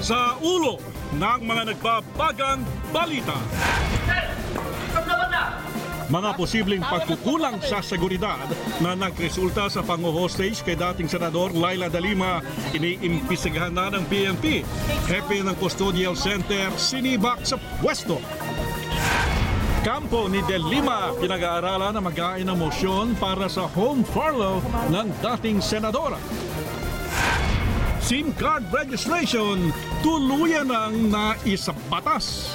sa ulo ng mga nagbabagang balita. Mga posibleng pagkukulang sa seguridad na nagresulta sa pango-hostage kay dating Senador Laila Dalima iniimbestigahan na ng PNP. Hepe ng Custodial Center sinibak sa pwesto. Kampo ni Del Lima pinag-aaralan na mag-ain ng motion para sa home furlough ng dating senadora. SIM card registration tuluyan ng naisabatas.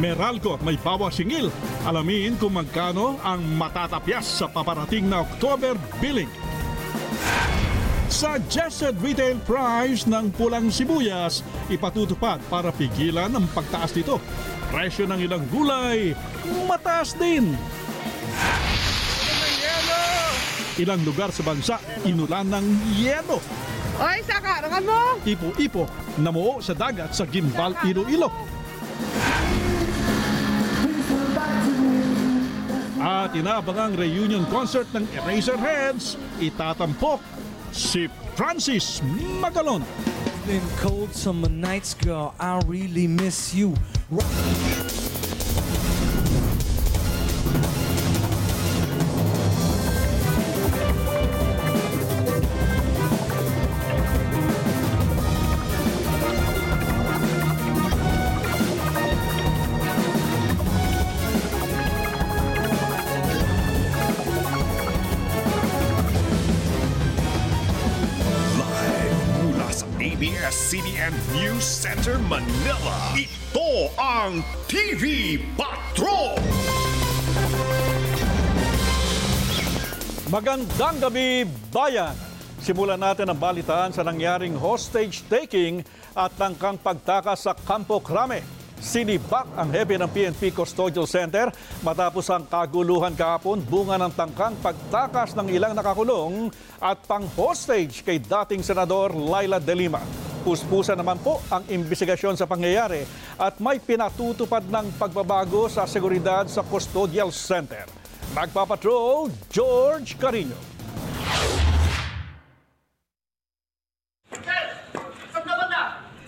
Meralco at may bawa singil. Alamin kung magkano ang matatapyas sa paparating na October billing. Suggested retail price ng pulang sibuyas ipatutupad para pigilan ang pagtaas nito. Presyo ng ilang gulay, mataas din. Ilang lugar sa bansa, inulan ng yelo. Oy, sa karangan mo! Ipo-ipo, namuo sa dagat sa Gimbal, Iloilo. At inaabangang reunion concert ng Eraserheads, itatampok si Francis Magalon. Been cold summer nights, girl. I really miss you. Live Magandang gabi, bayan! Simulan natin ang balitaan sa nangyaring hostage taking at tangkang pagtakas sa Campo Crame. Sinibak ang hepe ng PNP Custodial Center matapos ang kaguluhan kahapon bunga ng tangkang pagtakas ng ilang nakakulong at pang-hostage kay dating Senador Laila De Lima. Puspusa naman po ang imbestigasyon sa pangyayari at may pinatutupad ng pagbabago sa seguridad sa Custodial Center. Magpapatrol, George Carino.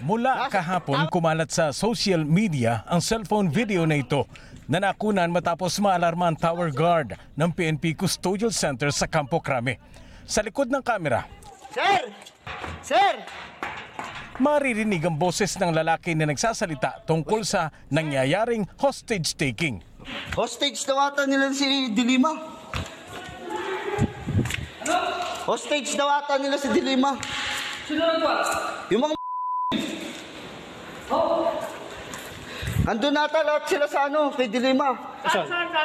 Mula kahapon kumalat sa social media ang cellphone video na ito na nakunan matapos maalarma ang tower guard ng PNP Custodial Center sa Campo Crame. Sa likod ng kamera, Sir! Sir! maririnig ang boses ng lalaki na nagsasalita tungkol sa nangyayaring hostage taking. Hostage daw ata nila si Dilima. Hostage daw ata nila si Dilima. Sino Yung mga Andun ata lahat sila sa ano, kay Dilima.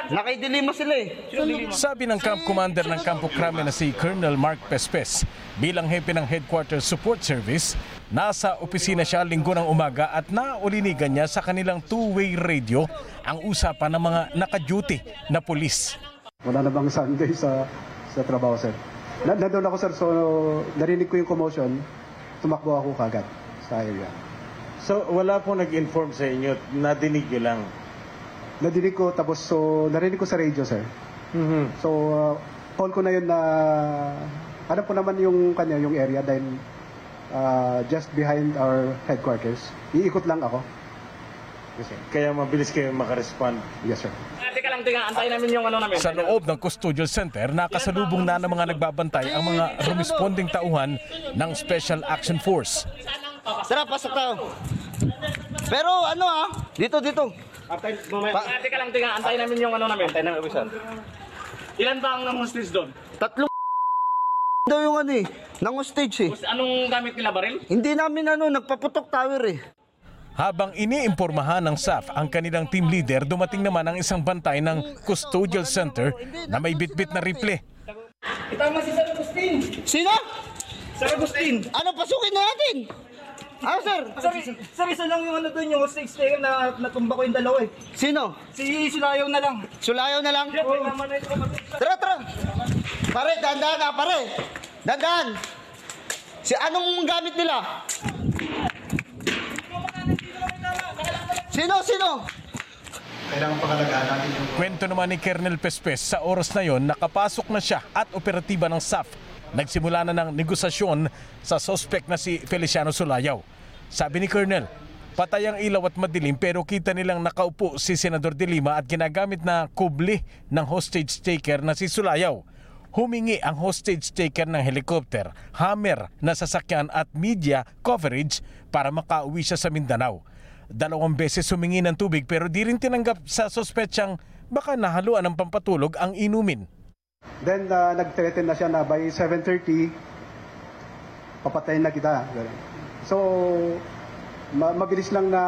Na kay Dilima sila eh. Sabi ng camp commander ng Campo Crame na si Colonel Mark Pespes, bilang hepe ng Headquarters Support Service, nasa opisina siya linggo ng umaga at naulinigan niya sa kanilang two-way radio ang usapan ng mga naka-duty na pulis. Wala na bang Sunday sa sa trabaho, sir? Na, nandun ako, sir, so narinig ko yung commotion, tumakbo ako kagad sa area. So, wala po nag-inform sa inyo, nadinig nyo lang. Nadinig ko, tapos so narinig ko sa radio, sir. Mhm. So, uh, call ko na yun na, ano po naman yung kanya, yung area, dahil uh, just behind our headquarters. Iikot lang ako. Yes, sir. Kaya mabilis kayo makarespond. Yes, sir. Sa loob ng custodial center, nakasalubong na ng mga nagbabantay ang mga responding tauhan ng Special Action Force. Tara, pasok tayo. Pero ano ah, dito, dito. Pa- Teka lang, teka, antayin namin yung ano namin. Antayin namin opisan. Ilan ba ang hostage doon? Tatlong daw yung ano eh, nang hostage eh. Anong gamit nila, baril? Hindi namin ano, nagpaputok tower eh. Habang iniimpormahan ng SAF ang kanilang team leader, dumating naman ang isang bantay ng custodial center na may bitbit na rifle. Itama si Sir Agustin! Sino? Sir Agustin! Ano, pasukin na natin! Ano, sir? Sorry, sir, isa lang yung ano doon, yung hostage taker na natumba ko yung dalawa eh. Sino? Si Sulayaw na lang. Sulayaw na lang? Kapatid. Tara, tara! Pare, dandan na, pare! Dandan! Si anong gamit nila? Sino, sino? Kwento naman ni Colonel Pespes sa oras na yon nakapasok na siya at operatiba ng SAF Nagsimula na ng negosasyon sa sospek na si Feliciano Sulayaw. Sabi ni Colonel, patay ang ilaw at madilim pero kita nilang nakaupo si Senador De Lima at ginagamit na kubli ng hostage taker na si Sulayaw. Humingi ang hostage taker ng helicopter, hammer na sasakyan at media coverage para makauwi siya sa Mindanao. Dalawang beses humingi ng tubig pero di rin tinanggap sa sospetsang baka nahaluan ng pampatulog ang inumin. Then uh, nag-threaten na siya na by 7.30, papatayin na kita. So, ma- mabilis lang na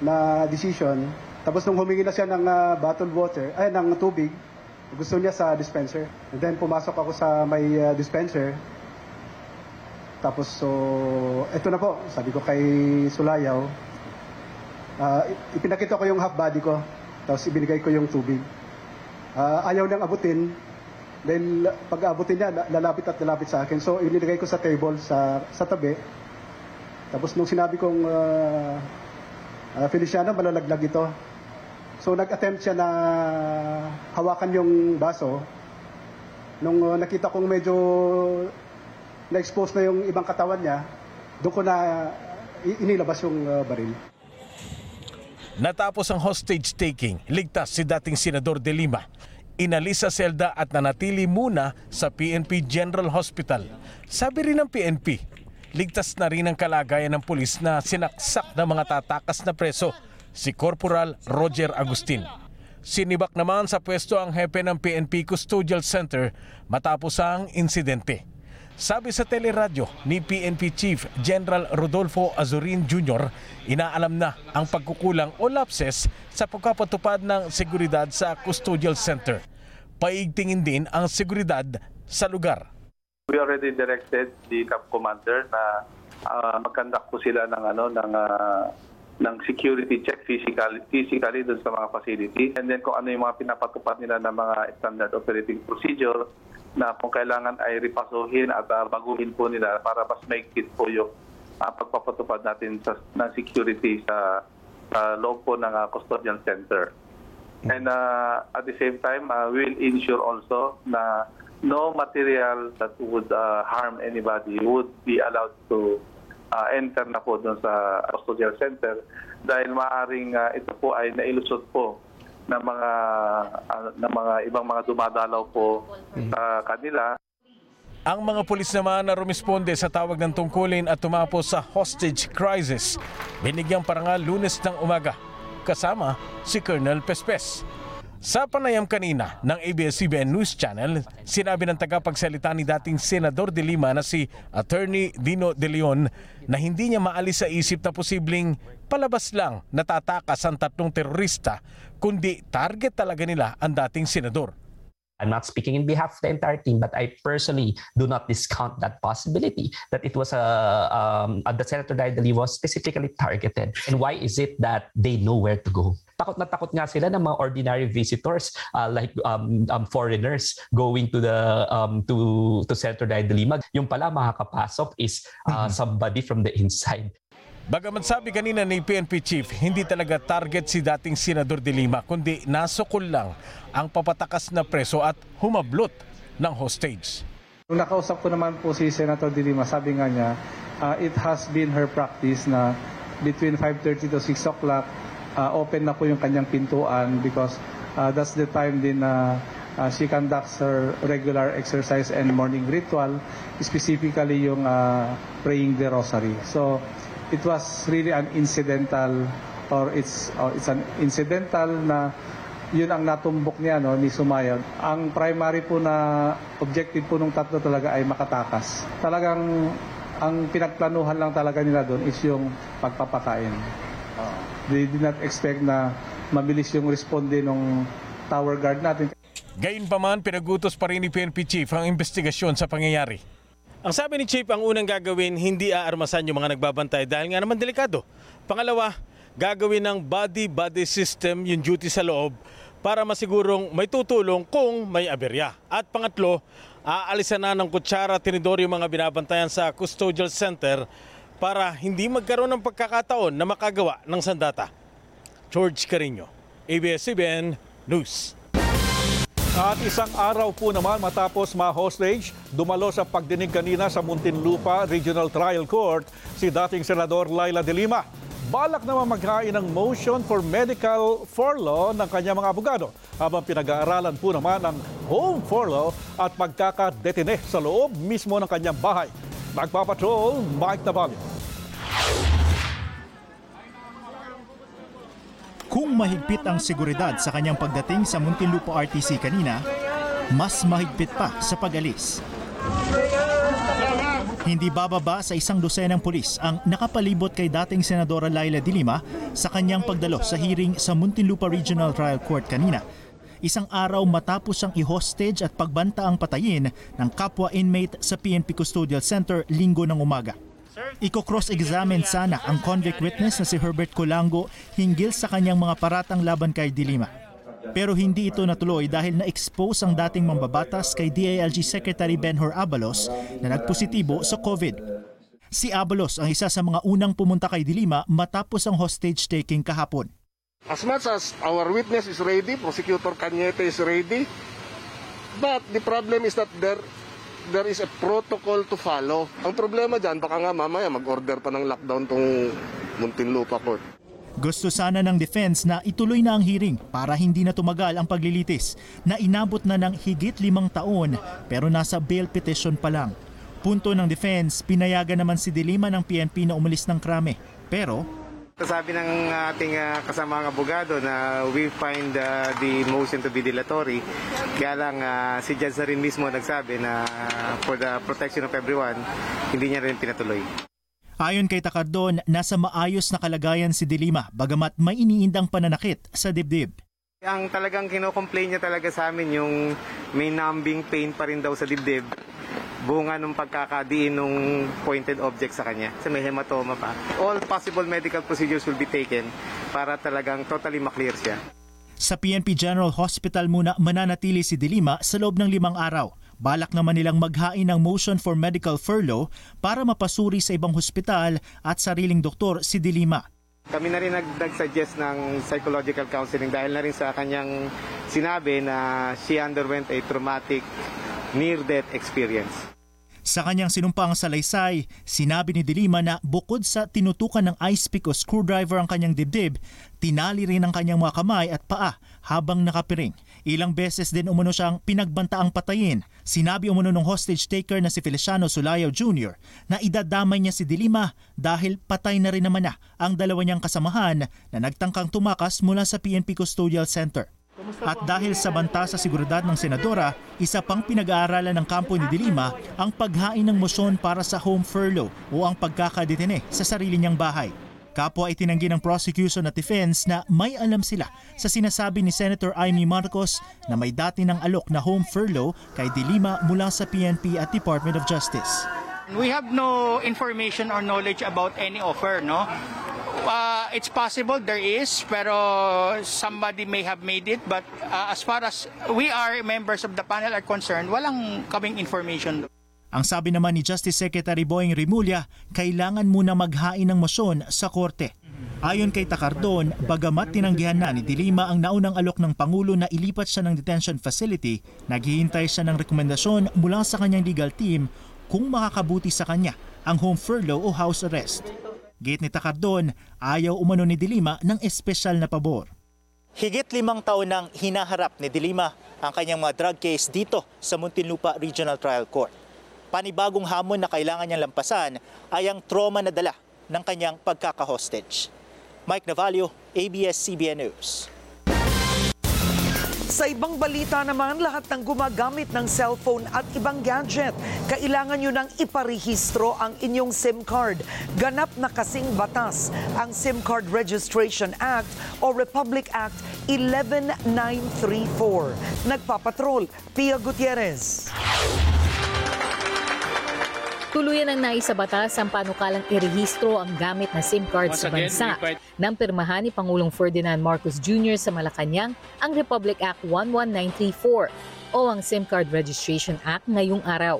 na decision. Tapos nung humingi na siya ng uh, bottled water, ay ng tubig, gusto niya sa dispenser. And then pumasok ako sa may uh, dispenser. Tapos so, eto na po, sabi ko kay Sulayaw, ah, ipinakita ko yung half body ko, tapos ibinigay ko yung tubig. Ah, ayaw niyang abutin, dahil pag abutin niya, la- lalapit at lalapit sa akin. So, inilagay ko sa table sa, sa tabi. Tapos nung sinabi kong, uh, Feliciano, malalaglag ito. So, nag-attempt siya na hawakan yung baso. Nung uh, nakita kong medyo na-expose na yung ibang katawan niya, doon ko na inilabas yung uh, baril. Natapos ang hostage taking, ligtas si dating Senador De Lima. Inalis sa selda at nanatili muna sa PNP General Hospital. Sabi rin ng PNP, ligtas na rin ang kalagayan ng pulis na sinaksak ng mga tatakas na preso, si Corporal Roger Agustin. Sinibak naman sa pwesto ang hepe ng PNP Custodial Center matapos ang insidente. Sabi sa teleradyo ni PNP Chief General Rodolfo Azurin Jr., inaalam na ang pagkukulang o lapses sa pagkapatupad ng seguridad sa custodial center. Paigtingin din ang seguridad sa lugar. We already directed the camp commander na uh, mag-conduct po sila ng ano ng ah, ng security check physically physically doon sa mga facility and then kung ano yung mga pinapatupad nila ng mga standard operating procedure na kung kailangan ay ripasuhin at ah, baguhin po nila para mas maigpit po yung ah, pagpapatupad natin sa ng security sa sa loob po ng ah, custodial center. And uh, at the same time, uh, we'll ensure also na no material that would uh, harm anybody would be allowed to uh, enter na po doon sa custodial center dahil maaring uh, ito po ay nailusot po ng mga uh, ng mga ibang mga dumadalaw po sa kanila Ang mga pulis naman na rumisponde sa tawag ng tungkulin at tumapos sa hostage crisis, binigyang parangal lunes ng umaga, kasama si Colonel Pespes. Sa panayam kanina ng ABS-CBN News Channel, sinabi ng tagapagsalita ni dating Senador de Lima na si Attorney Dino De Leon na hindi niya maalis sa isip na posibleng palabas lang natatakas ang tatlong terorista, kundi target talaga nila ang dating senador. I'm not speaking in behalf of the entire team, but I personally do not discount that possibility that it was a um, uh, the Senator Daidali was specifically targeted. And why is it that they know where to go? Takot na takot nga sila ng mga ordinary visitors uh, like um, um, foreigners going to the um, to to Senator Daidali. Yung pala makakapasok is uh, somebody from the inside. Bagaman sabi kanina ni PNP Chief, hindi talaga target si dating Senador de Lima, kundi nasukol lang ang papatakas na preso at humablot ng hostage. Nung nakausap ko naman po si Senator De Lima, sabi nga niya, uh, it has been her practice na between 5.30 to 6 o'clock, uh, open na po yung kanyang pintuan because uh, that's the time din na uh, she conducts her regular exercise and morning ritual, specifically yung uh, praying the rosary. So it was really an incidental or it's uh, it's an incidental na yun ang natumbok niya no ni Sumayon. Ang primary po na objective po nung tatlo talaga ay makatakas. Talagang ang pinagplanuhan lang talaga nila doon is yung pagpapakain. They did not expect na mabilis yung responde ng tower guard natin. Gayunpaman, pinagutos pa rin ni PNP Chief ang investigasyon sa pangyayari. Ang sabi ni Chief, ang unang gagawin, hindi aarmasan yung mga nagbabantay dahil nga naman delikado. Pangalawa, gagawin ng body-body system yung duty sa loob para masigurong may tutulong kung may aberya. At pangatlo, aalisan na ng kutsara tinidor yung mga binabantayan sa custodial center para hindi magkaroon ng pagkakataon na makagawa ng sandata. George Carino, ABS-CBN News. At isang araw po naman matapos ma-hostage, dumalo sa pagdinig kanina sa Muntinlupa Regional Trial Court si dating Senador Laila de Lima. Balak naman maghain ng motion for medical furlough ng kanyang mga abogado habang pinag-aaralan po naman ang home furlough at pagkakadetine sa loob mismo ng kanyang bahay. Nagpapatrol, Mike Navalio. Kung mahigpit ang seguridad sa kanyang pagdating sa Muntinlupa RTC kanina, mas mahigpit pa sa pag-alis. Hindi bababa sa isang dosenang pulis ang nakapalibot kay dating Senadora Laila de Lima sa kanyang pagdalo sa hearing sa Muntinlupa Regional Trial Court kanina. Isang araw matapos ang i-hostage at pagbanta ang patayin ng kapwa inmate sa PNP Custodial Center linggo ng umaga. Iko-cross-examine sana ang convict witness na si Herbert Colango hinggil sa kanyang mga paratang laban kay Dilima. Pero hindi ito natuloy dahil na-expose ang dating mambabatas kay DILG Secretary Benhur Abalos na nagpositibo sa COVID. Si Abalos ang isa sa mga unang pumunta kay Dilima matapos ang hostage taking kahapon. As much as our witness is ready, Prosecutor Cañete is ready, but the problem is that there there is a protocol to follow. Ang problema dyan, baka nga mamaya mag-order pa ng lockdown tong Muntinlupa Court. Gusto sana ng defense na ituloy na ang hearing para hindi na tumagal ang paglilitis na inabot na ng higit limang taon pero nasa bail petition pa lang. Punto ng defense, pinayagan naman si Dilima ng PNP na umalis ng krame. Pero Sabi ng ating uh, kasamang abogado na we find uh, the motion to be dilatory. Kaya lang uh, si Judge na rin mismo nagsabi na uh, for the protection of everyone, hindi niya rin pinatuloy. Ayon kay Takardon, nasa maayos na kalagayan si Dilima bagamat may iniindang pananakit sa dibdib. Ang talagang kinocomplain niya talaga sa amin yung may numbing pain pa rin daw sa dibdib bunga nung pagkakadiin nung pointed object sa kanya. Kasi may hematoma pa. All possible medical procedures will be taken para talagang totally maklear siya. Sa PNP General Hospital muna mananatili si Dilima sa loob ng limang araw. Balak naman nilang maghain ng motion for medical furlough para mapasuri sa ibang hospital at sariling doktor si Dilima. Kami na rin nag- nag-suggest ng psychological counseling dahil na rin sa kanyang sinabi na she underwent a traumatic near-death experience. Sa kanyang sinumpang salaysay, sinabi ni Dilima na bukod sa tinutukan ng ice pick o screwdriver ang kanyang dibdib, tinali rin ang kanyang mga kamay at paa habang nakapiring. Ilang beses din umano siyang pinagbantaang patayin. Sinabi umano ng hostage taker na si Feliciano Sulayo Jr. na idadamay niya si Dilima dahil patay na rin naman na ang dalawa niyang kasamahan na nagtangkang tumakas mula sa PNP Custodial Center. At dahil sa banta sa seguridad ng senadora, isa pang pinag-aaralan ng kampo ni Dilima ang paghain ng motion para sa home furlough o ang pagkakadetine sa sarili niyang bahay. Kapwa itinanggi ng prosecution at defense na may alam sila sa sinasabi ni Senator Amy Marcos na may dati ng alok na home furlough kay Dilima mula sa PNP at Department of Justice. We have no information or knowledge about any offer, no? Uh, it's possible there is, pero somebody may have made it. But uh, as far as we are members of the panel are concerned, walang kaming information. Ang sabi naman ni Justice Secretary Boying Rimulya, kailangan muna maghain ng motion sa korte. Ayon kay Takardon, bagamat tinanggihan na ni Dilima ang naunang alok ng Pangulo na ilipat siya ng detention facility, naghihintay siya ng rekomendasyon mula sa kanyang legal team kung makakabuti sa kanya ang home furlough o house arrest. Gate ni Takardon, ayaw umano ni Dilima ng espesyal na pabor. Higit limang taon nang hinaharap ni Dilima ang kanyang mga drug case dito sa Muntinlupa Regional Trial Court. Panibagong hamon na kailangan niyang lampasan ay ang trauma na dala ng kanyang pagkaka-hostage. Mike Navalio, ABS-CBN News. Sa ibang balita naman, lahat ng gumagamit ng cellphone at ibang gadget, kailangan nyo nang iparehistro ang inyong SIM card. Ganap na kasing batas ang SIM Card Registration Act o Republic Act 11934. Nagpapatrol, Pia Gutierrez. Tuluyan ang naisabatas ang panukalang irehistro ang gamit na SIM card Once sa again, bansa. fight- Nang pirmahan ni Pangulong Ferdinand Marcos Jr. sa Malacanang ang Republic Act 11934 o ang SIM Card Registration Act ngayong araw.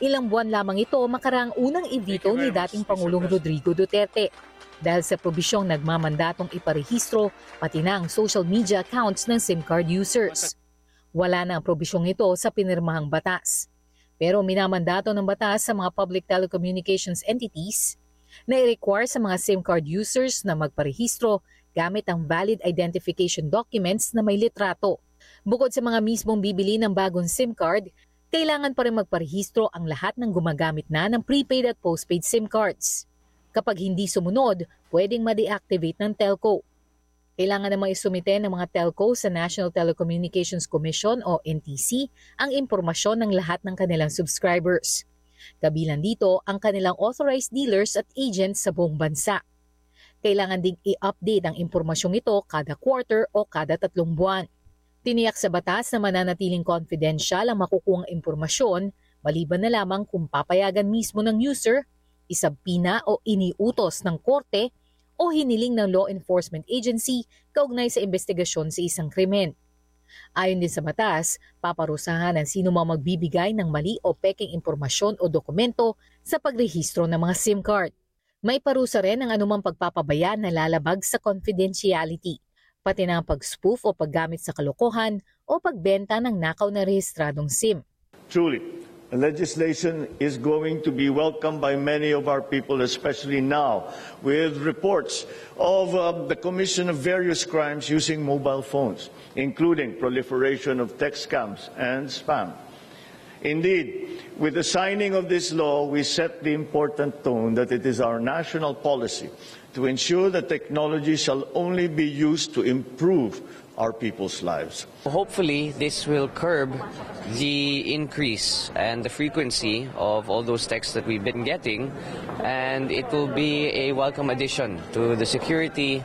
Ilang buwan lamang ito makaraang unang ibito ni dating Pangulong Rodrigo Duterte dahil sa probisyong nagmamandatong iparehistro pati na ang social media accounts ng SIM card users. Wala na ang probisyong ito sa pinirmahang batas. Pero minamandato ng batas sa mga public telecommunications entities na i-require sa mga SIM card users na magparehistro gamit ang valid identification documents na may litrato. Bukod sa mga mismong bibili ng bagong SIM card, kailangan pa rin magparehistro ang lahat ng gumagamit na ng prepaid at postpaid SIM cards. Kapag hindi sumunod, pwedeng ma-deactivate ng telco. Kailangan namang isumite ng mga telco sa National Telecommunications Commission o NTC ang impormasyon ng lahat ng kanilang subscribers. Kabilang dito ang kanilang authorized dealers at agents sa buong bansa. Kailangan ding i-update ang impormasyong ito kada quarter o kada tatlong buwan. Tiniyak sa batas na mananatiling confidential ang makukuhang impormasyon maliban na lamang kung papayagan mismo ng user, isabpina o iniutos ng korte o hiniling ng law enforcement agency kaugnay sa investigasyon sa isang krimen. Ayon din sa batas, paparusahan ang sino mang magbibigay ng mali o peking impormasyon o dokumento sa pagrehistro ng mga SIM card. May parusa rin ang anumang pagpapabaya na lalabag sa confidentiality, pati na ang pag-spoof o paggamit sa kalokohan o pagbenta ng nakaw na rehistradong SIM. Truly, legislation is going to be welcomed by many of our people, especially now with reports of uh, the commission of various crimes using mobile phones, including proliferation of text scams and spam. Indeed, with the signing of this law, we set the important tone that it is our national policy to ensure that technology shall only be used to improve our people's lives. Hopefully, this will curb the increase and the frequency of all those texts that we've been getting, and it will be a welcome addition to the security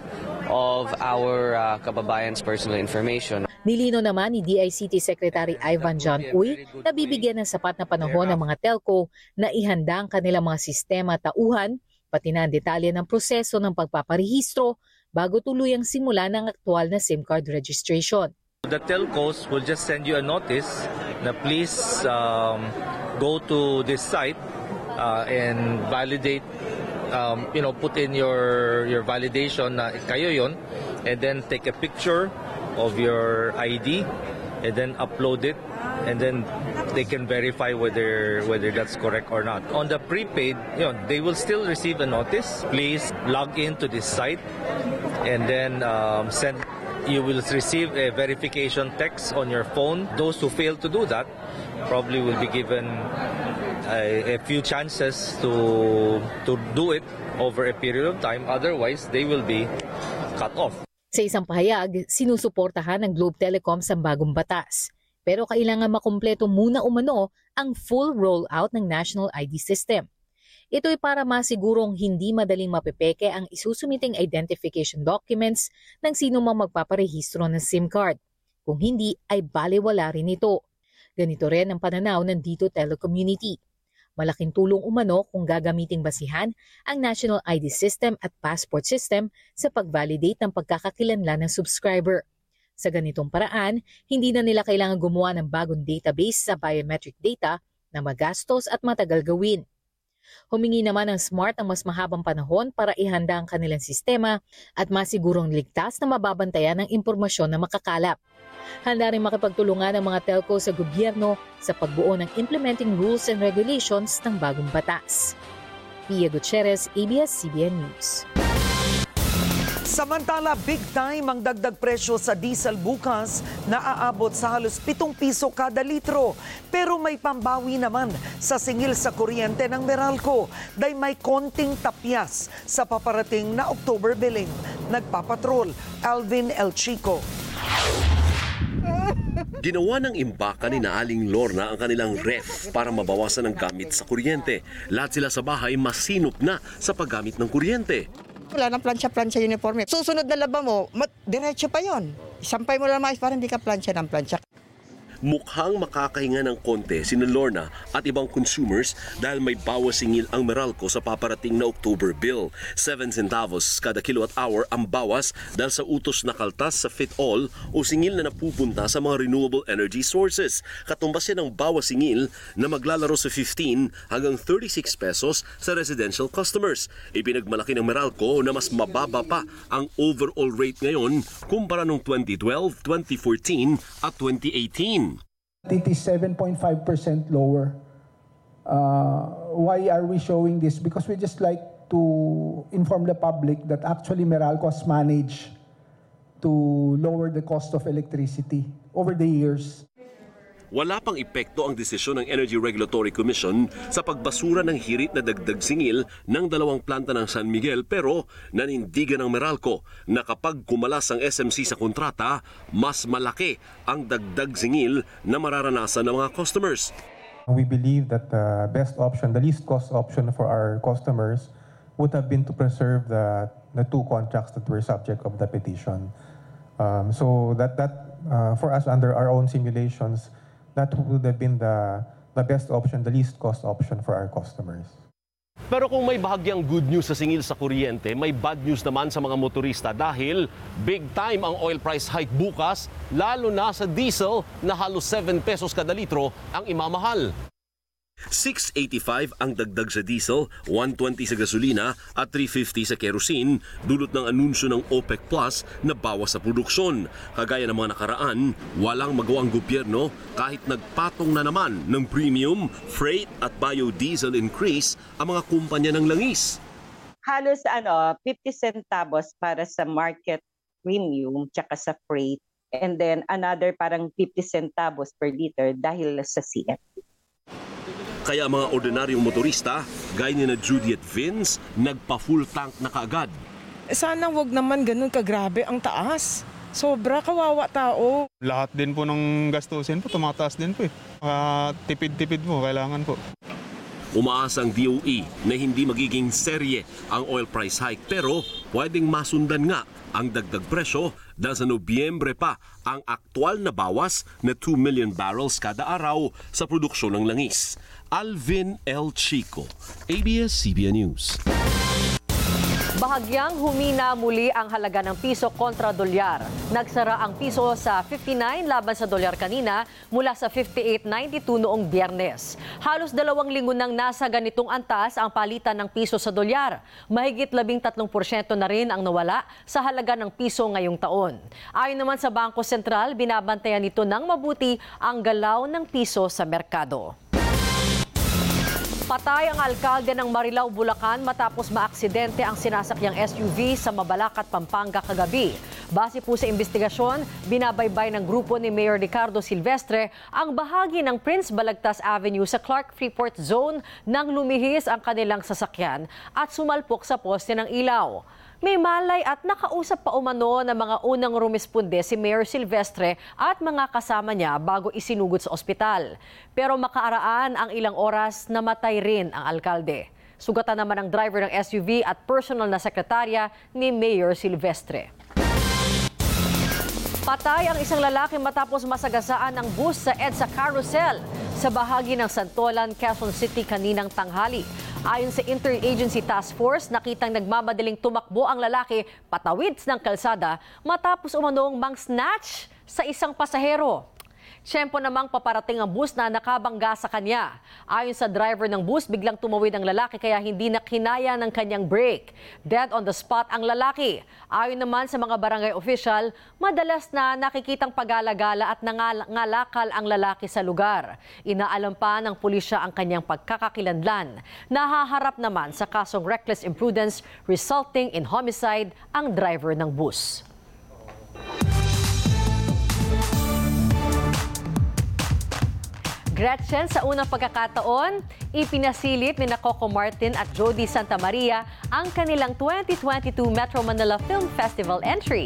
of our uh, kababayans' personal information. Nilino naman ni DICT Secretary Ivan John Uy na bibigyan ng sapat na panahon ng mga telco na ihanda ang kanilang mga sistema tauhan, pati na ang detalye ng proseso ng pagpaparehistro bago tuluyang simula ng aktual na SIM card registration. The telcos will just send you a notice na please um, go to this site uh, and validate um, you know put in your your validation na kayo yon and then take a picture of your ID and then upload it and then they can verify whether whether that's correct or not. On the prepaid, you know, they will still receive a notice. Please log into this site and then um, send you will receive a verification text on your phone. Those who fail to do that probably will be given a, a few chances to to do it over a period of time. Otherwise, they will be cut off. Sa isang pahayag, sinusuportahan ng Globe Telecom sa bagong batas. Pero kailangan makumpleto muna umano ang full rollout ng National ID System. Ito ay para masigurong hindi madaling mapepeke ang isusumiting identification documents ng sino mang magpaparehistro ng SIM card. Kung hindi, ay baliwala rin ito. Ganito rin ang pananaw ng Dito Telecommunity. Malaking tulong umano kung gagamiting basihan ang National ID System at Passport System sa pag-validate ng pagkakakilanlan ng subscriber. Sa ganitong paraan, hindi na nila kailangan gumawa ng bagong database sa biometric data na magastos at matagal gawin. Humingi naman ng Smart ang mas mahabang panahon para ihanda ang kanilang sistema at masigurong ligtas na mababantayan ang impormasyon na makakalap. Handa rin makipagtulungan ang mga telco sa gobyerno sa pagbuo ng implementing rules and regulations ng bagong batas. Pia Gutierrez, ABS-CBN News. Samantala, big time ang dagdag presyo sa diesel bukas na aabot sa halos 7 piso kada litro. Pero may pambawi naman sa singil sa kuryente ng Meralco dahil may konting tapyas sa paparating na October billing. Nagpapatrol, Alvin El Chico. Ginawa ng imbaka ni Naaling Lorna ang kanilang ref para mabawasan ang gamit sa kuryente. Lahat sila sa bahay masinop na sa paggamit ng kuryente. Wala nang plansya-plansya uniforme. Susunod na laba mo, diretso pa yon. Isampay mo lang mais para hindi ka plansya ng plansya. Mukhang makakahinga ng konti si Lorna at ibang consumers dahil may bawas singil ang Meralco sa paparating na October bill. 7 centavos kada kilowatt hour ang bawas dahil sa utos na kaltas sa fit-all o singil na napupunta sa mga renewable energy sources. Katumbas yan ang bawas singil na maglalaro sa 15 hanggang 36 pesos sa residential customers. Ipinagmalaki ng Meralco na mas mababa pa ang overall rate ngayon kumpara nung 2012, 2014 at 2018. It is 7.5% lower. Uh, why are we showing this? Because we just like to inform the public that actually Meralco has managed to lower the cost of electricity over the years. Wala pang epekto ang desisyon ng Energy Regulatory Commission sa pagbasura ng hirit na dagdag singil ng dalawang planta ng San Miguel pero nanindigan ng Meralco na kapag kumalas ang SMC sa kontrata, mas malaki ang dagdag singil na mararanasan ng mga customers. We believe that the best option, the least cost option for our customers would have been to preserve the, the two contracts that were subject of the petition. Um, so that, that uh, for us under our own simulations, that would have been the, the best option, the least cost option for our customers. Pero kung may bahagyang good news sa singil sa kuryente, may bad news naman sa mga motorista dahil big time ang oil price hike bukas, lalo na sa diesel na halos 7 pesos kada litro ang imamahal. 685 ang dagdag sa diesel, 120 sa gasolina at 350 sa kerosene dulot ng anunsyo ng OPEC Plus na bawas sa produksyon. Kagaya ng mga nakaraan, walang magawa ang gobyerno kahit nagpatong na naman ng premium, freight at biodiesel increase ang mga kumpanya ng langis. halos ano 50 centavos para sa market premium tsaka sa freight and then another parang 50 centavos per liter dahil sa CFD. Kaya mga ordinaryong motorista, gaya ni na Judy at Vince, nagpa-full tank na kaagad. Sana wag naman ganun kagrabe ang taas. Sobra kawawa tao. Lahat din po ng gastusin po, tumataas din po eh. Mga tipid-tipid po, kailangan po. Umaasa ang DOE na hindi magiging serye ang oil price hike pero pwedeng masundan nga ang dagdag presyo dahil sa Nobyembre pa ang aktwal na bawas na 2 million barrels kada araw sa produksyon ng langis. Alvin L. Chico, ABS-CBN News. Bahagyang humina muli ang halaga ng piso kontra dolyar. Nagsara ang piso sa 59 laban sa dolyar kanina mula sa 58.92 noong biyernes. Halos dalawang linggo nang nasa ganitong antas ang palitan ng piso sa dolyar. Mahigit 13% na rin ang nawala sa halaga ng piso ngayong taon. Ayon naman sa Bangko Sentral, binabantayan nito ng mabuti ang galaw ng piso sa merkado. Patay ang alkalde ng Marilao, Bulacan matapos maaksidente ang sinasakyang SUV sa Mabalacat, Pampanga kagabi. Base po sa investigasyon, binabaybay ng grupo ni Mayor Ricardo Silvestre ang bahagi ng Prince Balagtas Avenue sa Clark Freeport Zone nang lumihis ang kanilang sasakyan at sumalpok sa poste ng ilaw. May malay at nakausap pa umano ng mga unang rumisponde si Mayor Silvestre at mga kasama niya bago isinugod sa ospital. Pero makaaraan ang ilang oras namatay rin ang alkalde. Sugatan naman ang driver ng SUV at personal na sekretarya ni Mayor Silvestre. Patay ang isang lalaki matapos masagasaan ng bus sa EDSA Carousel sa bahagi ng Santolan, Quezon City kaninang tanghali. Ayon sa Interagency Task Force, nakitang nagmamadaling tumakbo ang lalaki patawid ng kalsada matapos umanong mang snatch sa isang pasahero. Tiyempo namang paparating ang bus na nakabangga sa kanya. Ayon sa driver ng bus, biglang tumawid ang lalaki kaya hindi nakinaya ng kanyang brake. Dead on the spot ang lalaki. Ayon naman sa mga barangay official, madalas na nakikitang pag-alagala at nangalakal ang lalaki sa lugar. Inaalam pa ng pulisya ang kanyang pagkakakilanlan. Nahaharap naman sa kasong reckless imprudence resulting in homicide ang driver ng bus. Gretchen, sa unang pagkakataon, ipinasilip ni Coco Martin at Jody Santa Maria ang kanilang 2022 Metro Manila Film Festival entry.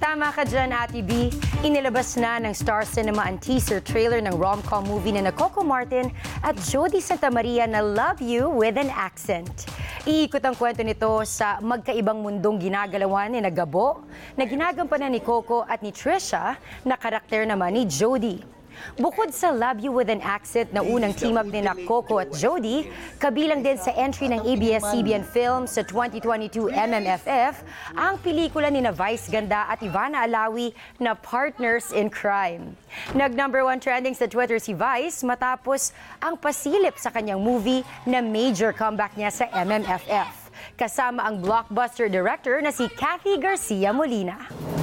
Tama ka dyan, Ate B. Inilabas na ng Star Cinema ang teaser trailer ng rom-com movie na Coco Martin at Jody Santa Maria na Love You with an Accent. Iikot ang kwento nito sa magkaibang mundong ginagalawan ni Nagabo na ginagampanan ni Coco at ni Trisha na karakter naman ni Jody. Bukod sa Love You With an Accent na unang team up ni na Coco at Jody, kabilang din sa entry ng ABS-CBN Films sa 2022 MMFF ang pelikula ni na Vice Ganda at Ivana Alawi na Partners in Crime. Nag number one trending sa Twitter si Vice matapos ang pasilip sa kanyang movie na major comeback niya sa MMFF. Kasama ang blockbuster director na si Kathy Garcia Molina.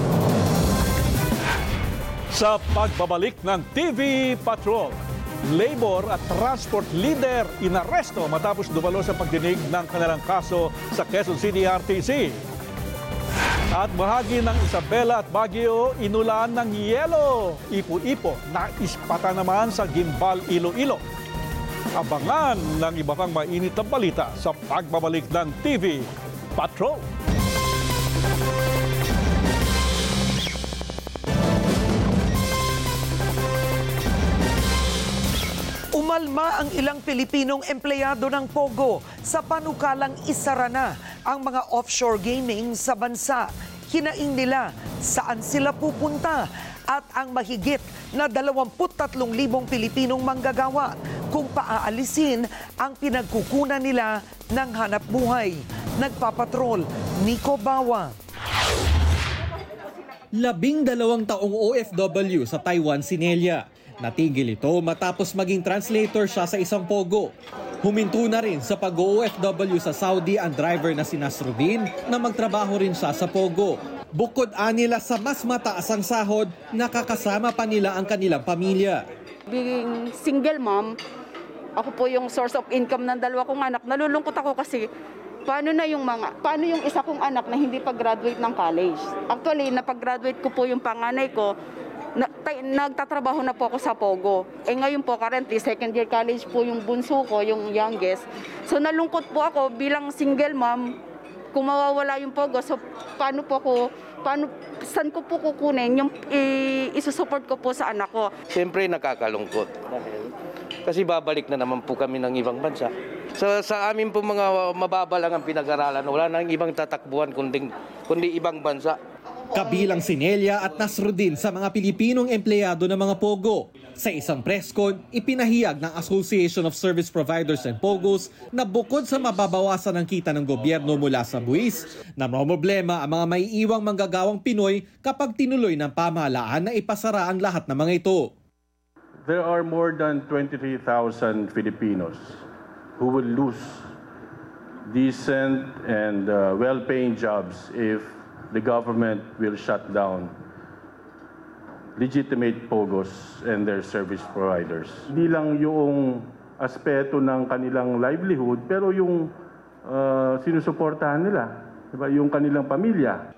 Sa pagbabalik ng TV Patrol, labor at transport leader inaresto matapos dumalo sa pagdinig ng kanilang kaso sa Quezon City RTC. At bahagi ng Isabela at Baguio, inulan ng yelo. Ipo-ipo na ispata naman sa Gimbal, Iloilo. Abangan ng iba pang mainit na balita sa pagbabalik ng TV Patrol. Umalma ang ilang Pilipinong empleyado ng Pogo sa panukalang isara na ang mga offshore gaming sa bansa. Hinaing nila saan sila pupunta at ang mahigit na 23,000 Pilipinong manggagawa kung paaalisin ang pinagkukunan nila ng hanap buhay. Nagpapatrol, Nico Bawa. Labing dalawang taong OFW sa Taiwan si Nelia. Natigil ito matapos maging translator siya sa isang pogo. Huminto na rin sa pag-OFW sa Saudi ang driver na si Nasruddin na magtrabaho rin siya sa pogo. Bukod anila sa mas mataas ang sahod, nakakasama pa nila ang kanilang pamilya. Being single mom, ako po yung source of income ng dalawa kong anak. Nalulungkot ako kasi paano na yung mga, paano yung isa kong anak na hindi pag-graduate ng college? Actually, napag-graduate ko po yung panganay ko, na, nagtatrabaho na po ako sa Pogo. Eh ngayon po, currently, second year college po yung bunso ko, yung youngest. So nalungkot po ako bilang single mom, kung mawawala yung Pogo, so paano po ako, paano, saan ko po kukunin yung i- isusupport ko po sa anak ko? Siyempre nakakalungkot. Kasi babalik na naman po kami ng ibang bansa. Sa, sa amin po mga mababa lang ang pinag-aralan. Wala nang ibang tatakbuhan kundi, kundi ibang bansa. Kabilang si Nelia at Nasruddin sa mga Pilipinong empleyado ng mga Pogo. Sa isang presscon, ipinahiyag ng Association of Service Providers and Pogos na bukod sa mababawasan ng kita ng gobyerno mula sa buwis, na problema ang mga maiiwang manggagawang Pinoy kapag tinuloy ng pamahalaan na ipasara ang lahat ng mga ito. There are more than 23,000 Filipinos who will lose decent and uh, well-paying jobs if the government will shut down legitimate POGOs and their service providers. Hindi lang yung aspeto ng kanilang livelihood, pero yung uh, sinusuportahan nila, diba? yung kanilang pamilya.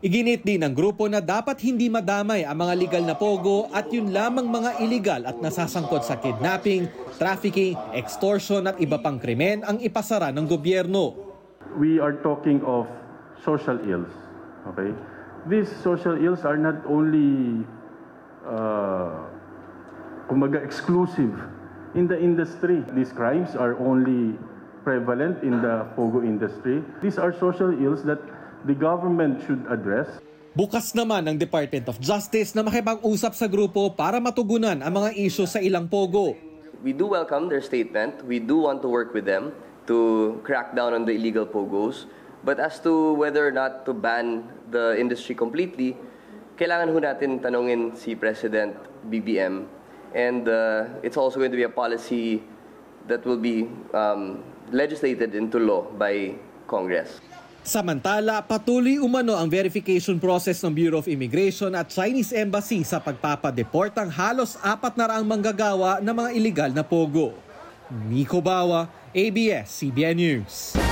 Iginit din ng grupo na dapat hindi madamay ang mga legal na pogo at yun lamang mga illegal at nasasangkot sa kidnapping, trafficking, extortion at iba pang krimen ang ipasara ng gobyerno. We are talking of social ills. Okay? These social ills are not only uh, kumbaga exclusive in the industry. These crimes are only prevalent in the pogo industry. These are social ills that the government should address. Bukas naman ng Department of Justice na makipag-usap sa grupo para matugunan ang mga isyo sa ilang pogo. We do welcome their statement. We do want to work with them to crack down on the illegal pogos. But as to whether or not to ban the industry completely, kailangan ho natin tanungin si President BBM. And uh, it's also going to be a policy that will be um, legislated into law by Congress. Samantala, patuloy umano ang verification process ng Bureau of Immigration at Chinese Embassy sa pagpapadeport ng halos apat na raang manggagawa ng mga iligal na pogo. Nico Bawa, ABS-CBN News.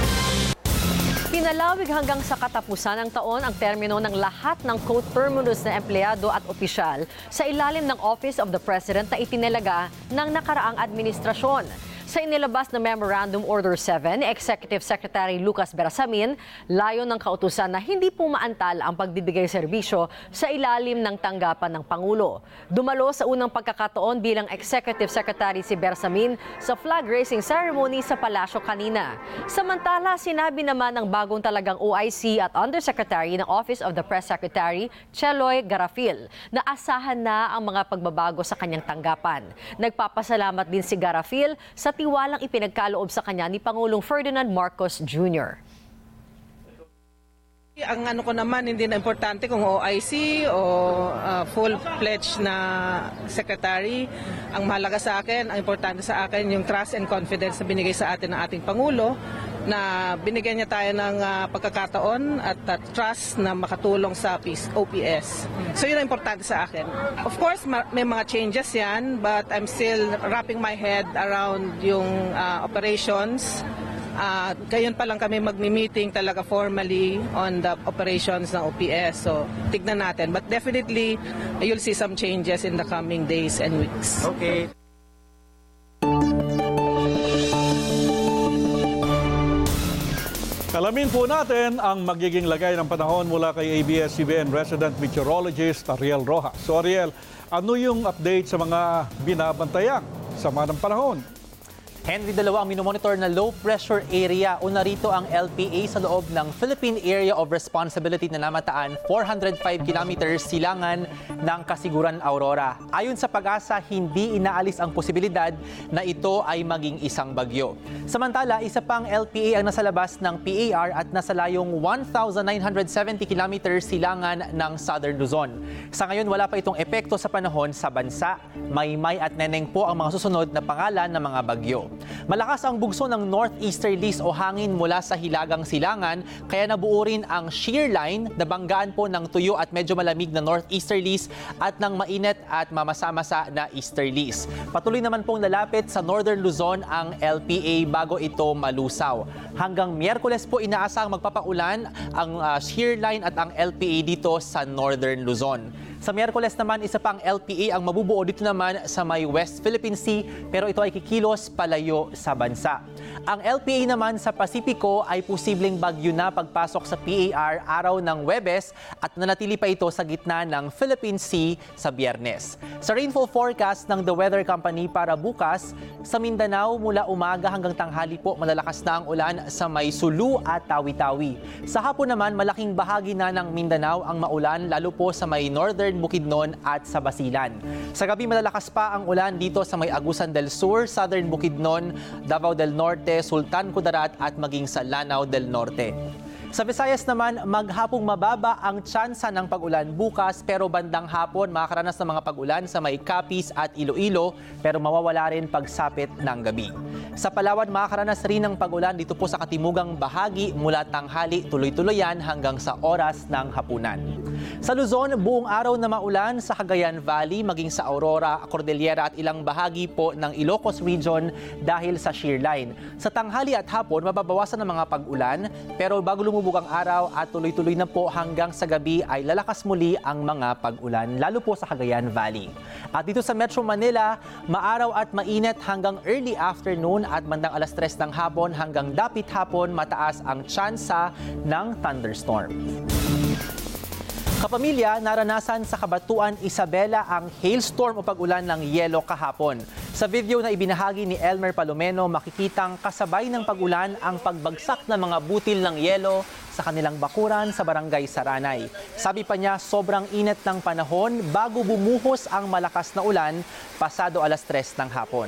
Pinalawig hanggang sa katapusan ng taon ang termino ng lahat ng co-terminus na empleyado at opisyal sa ilalim ng Office of the President na itinalaga ng nakaraang administrasyon. Sa inilabas na Memorandum Order 7, Executive Secretary Lucas Berasamin, layo ng kautusan na hindi po maantal ang pagbibigay serbisyo sa ilalim ng tanggapan ng Pangulo. Dumalo sa unang pagkakataon bilang Executive Secretary si Berasamin sa flag raising ceremony sa palasyo kanina. Samantala, sinabi naman ng bagong talagang OIC at Undersecretary ng Office of the Press Secretary, Cheloy Garafil, na asahan na ang mga pagbabago sa kanyang tanggapan. Nagpapasalamat din si Garafil sa tiwalang ipinagkaloob sa kanya ni Pangulong Ferdinand Marcos Jr. Ang ano ko naman, hindi na importante kung OIC o uh, full-fledged na secretary. Ang mahalaga sa akin, ang importante sa akin, yung trust and confidence na binigay sa atin ng ating Pangulo na binigyan niya tayo ng uh, pagkakataon at uh, trust na makatulong sa OPS. So yun ang importante sa akin. Of course, may mga changes yan, but I'm still wrapping my head around yung uh, operations. Uh, gayon pa lang kami magmi-meeting talaga formally on the operations ng OPS. So, tignan natin. But definitely, you'll see some changes in the coming days and weeks. Okay. Alamin po natin ang magiging lagay ng panahon mula kay ABS-CBN resident meteorologist Ariel Rojas. So Ariel, ano yung update sa mga binabantayan sama ng panahon? Henry, dalawa ang minomonitor na low pressure area. Una rito ang LPA sa loob ng Philippine Area of Responsibility na namataan 405 kilometers silangan ng Kasiguran Aurora. Ayon sa pag-asa, hindi inaalis ang posibilidad na ito ay maging isang bagyo. Samantala, isa pang LPA ang nasa labas ng PAR at nasa layong 1,970 kilometers silangan ng Southern Luzon. Sa ngayon, wala pa itong epekto sa panahon sa bansa. Maymay at Neneng po ang mga susunod na pangalan ng mga bagyo. Malakas ang bugso ng northeasterlies o hangin mula sa hilagang silangan kaya nabuo rin ang shear line na banggaan po ng tuyo at medyo malamig na northeasterlies at ng mainit at mamasa-masa na easterlies. Patuloy naman pong lalapit sa northern Luzon ang LPA bago ito malusaw. Hanggang Miyerkules po inaasang magpapaulan ang uh, shear line at ang LPA dito sa northern Luzon. Sa Miyerkules naman, isa pang LPA ang mabubuo dito naman sa may West Philippine Sea pero ito ay kikilos palayo sa bansa. Ang LPA naman sa Pasipiko ay posibleng bagyo na pagpasok sa PAR araw ng Webes at nanatili pa ito sa gitna ng Philippine Sea sa Biyernes. Sa rainfall forecast ng The Weather Company para bukas, sa Mindanao mula umaga hanggang tanghali po malalakas na ang ulan sa may Sulu at Tawi-Tawi. Sa hapon naman malaking bahagi na ng Mindanao ang maulan lalo po sa may northern Bukidnon at sa Basilan. Sa gabi malalakas pa ang ulan dito sa may Agusan del Sur, Southern Bukidnon, Davao del Norte, Sultan Kudarat at maging sa Lanao del Norte. Sa Visayas naman, maghapong mababa ang tsansa ng pag-ulan bukas pero bandang hapon makakaranas ng mga pag-ulan sa may Capiz at Iloilo pero mawawala rin pagsapit ng gabi. Sa Palawan, makakaranas rin ng pag-ulan dito po sa katimugang bahagi mula tanghali tuloy-tuloy hanggang sa oras ng hapunan. Sa Luzon, buong araw na maulan sa Cagayan Valley maging sa Aurora, Cordillera at ilang bahagi po ng Ilocos Region dahil sa shear line. Sa tanghali at hapon, mababawasan ng mga pag-ulan pero bago ang araw at tuloy-tuloy na po hanggang sa gabi ay lalakas muli ang mga pag-ulan, lalo po sa Cagayan Valley. At dito sa Metro Manila, maaraw at mainit hanggang early afternoon at mandang alas 3 ng hapon hanggang dapit hapon mataas ang tsansa ng thunderstorm. Kapamilya, naranasan sa Kabatuan, Isabela ang hailstorm o pag-ulan ng yelo kahapon. Sa video na ibinahagi ni Elmer Palomeno, makikitang kasabay ng pag-ulan ang pagbagsak ng mga butil ng yelo sa kanilang bakuran sa barangay Saranay. Sabi pa niya, sobrang init ng panahon bago bumuhos ang malakas na ulan pasado alas 3 ng hapon.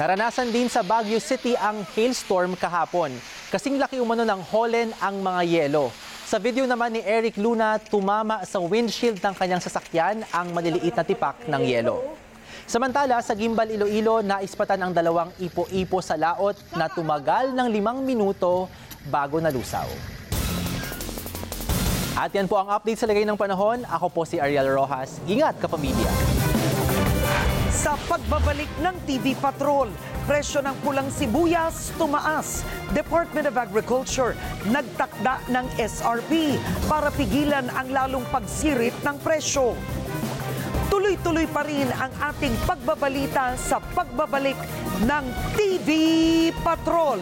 Naranasan din sa Baguio City ang hailstorm kahapon. Kasing laki umano ng holen ang mga yelo. Sa video naman ni Eric Luna, tumama sa windshield ng kanyang sasakyan ang maliliit na tipak ng yelo. Samantala, sa Gimbal, Iloilo, naispatan ang dalawang ipo-ipo sa laot na tumagal ng limang minuto bago nalusaw. At yan po ang update sa lagay ng panahon. Ako po si Ariel Rojas. Ingat kapamilya! Sa pagbabalik ng TV Patrol, presyo ng pulang sibuyas tumaas. Department of Agriculture nagtakda ng SRP para pigilan ang lalong pagsirit ng presyo. Tuloy-tuloy pa rin ang ating pagbabalita sa pagbabalik ng TV Patrol.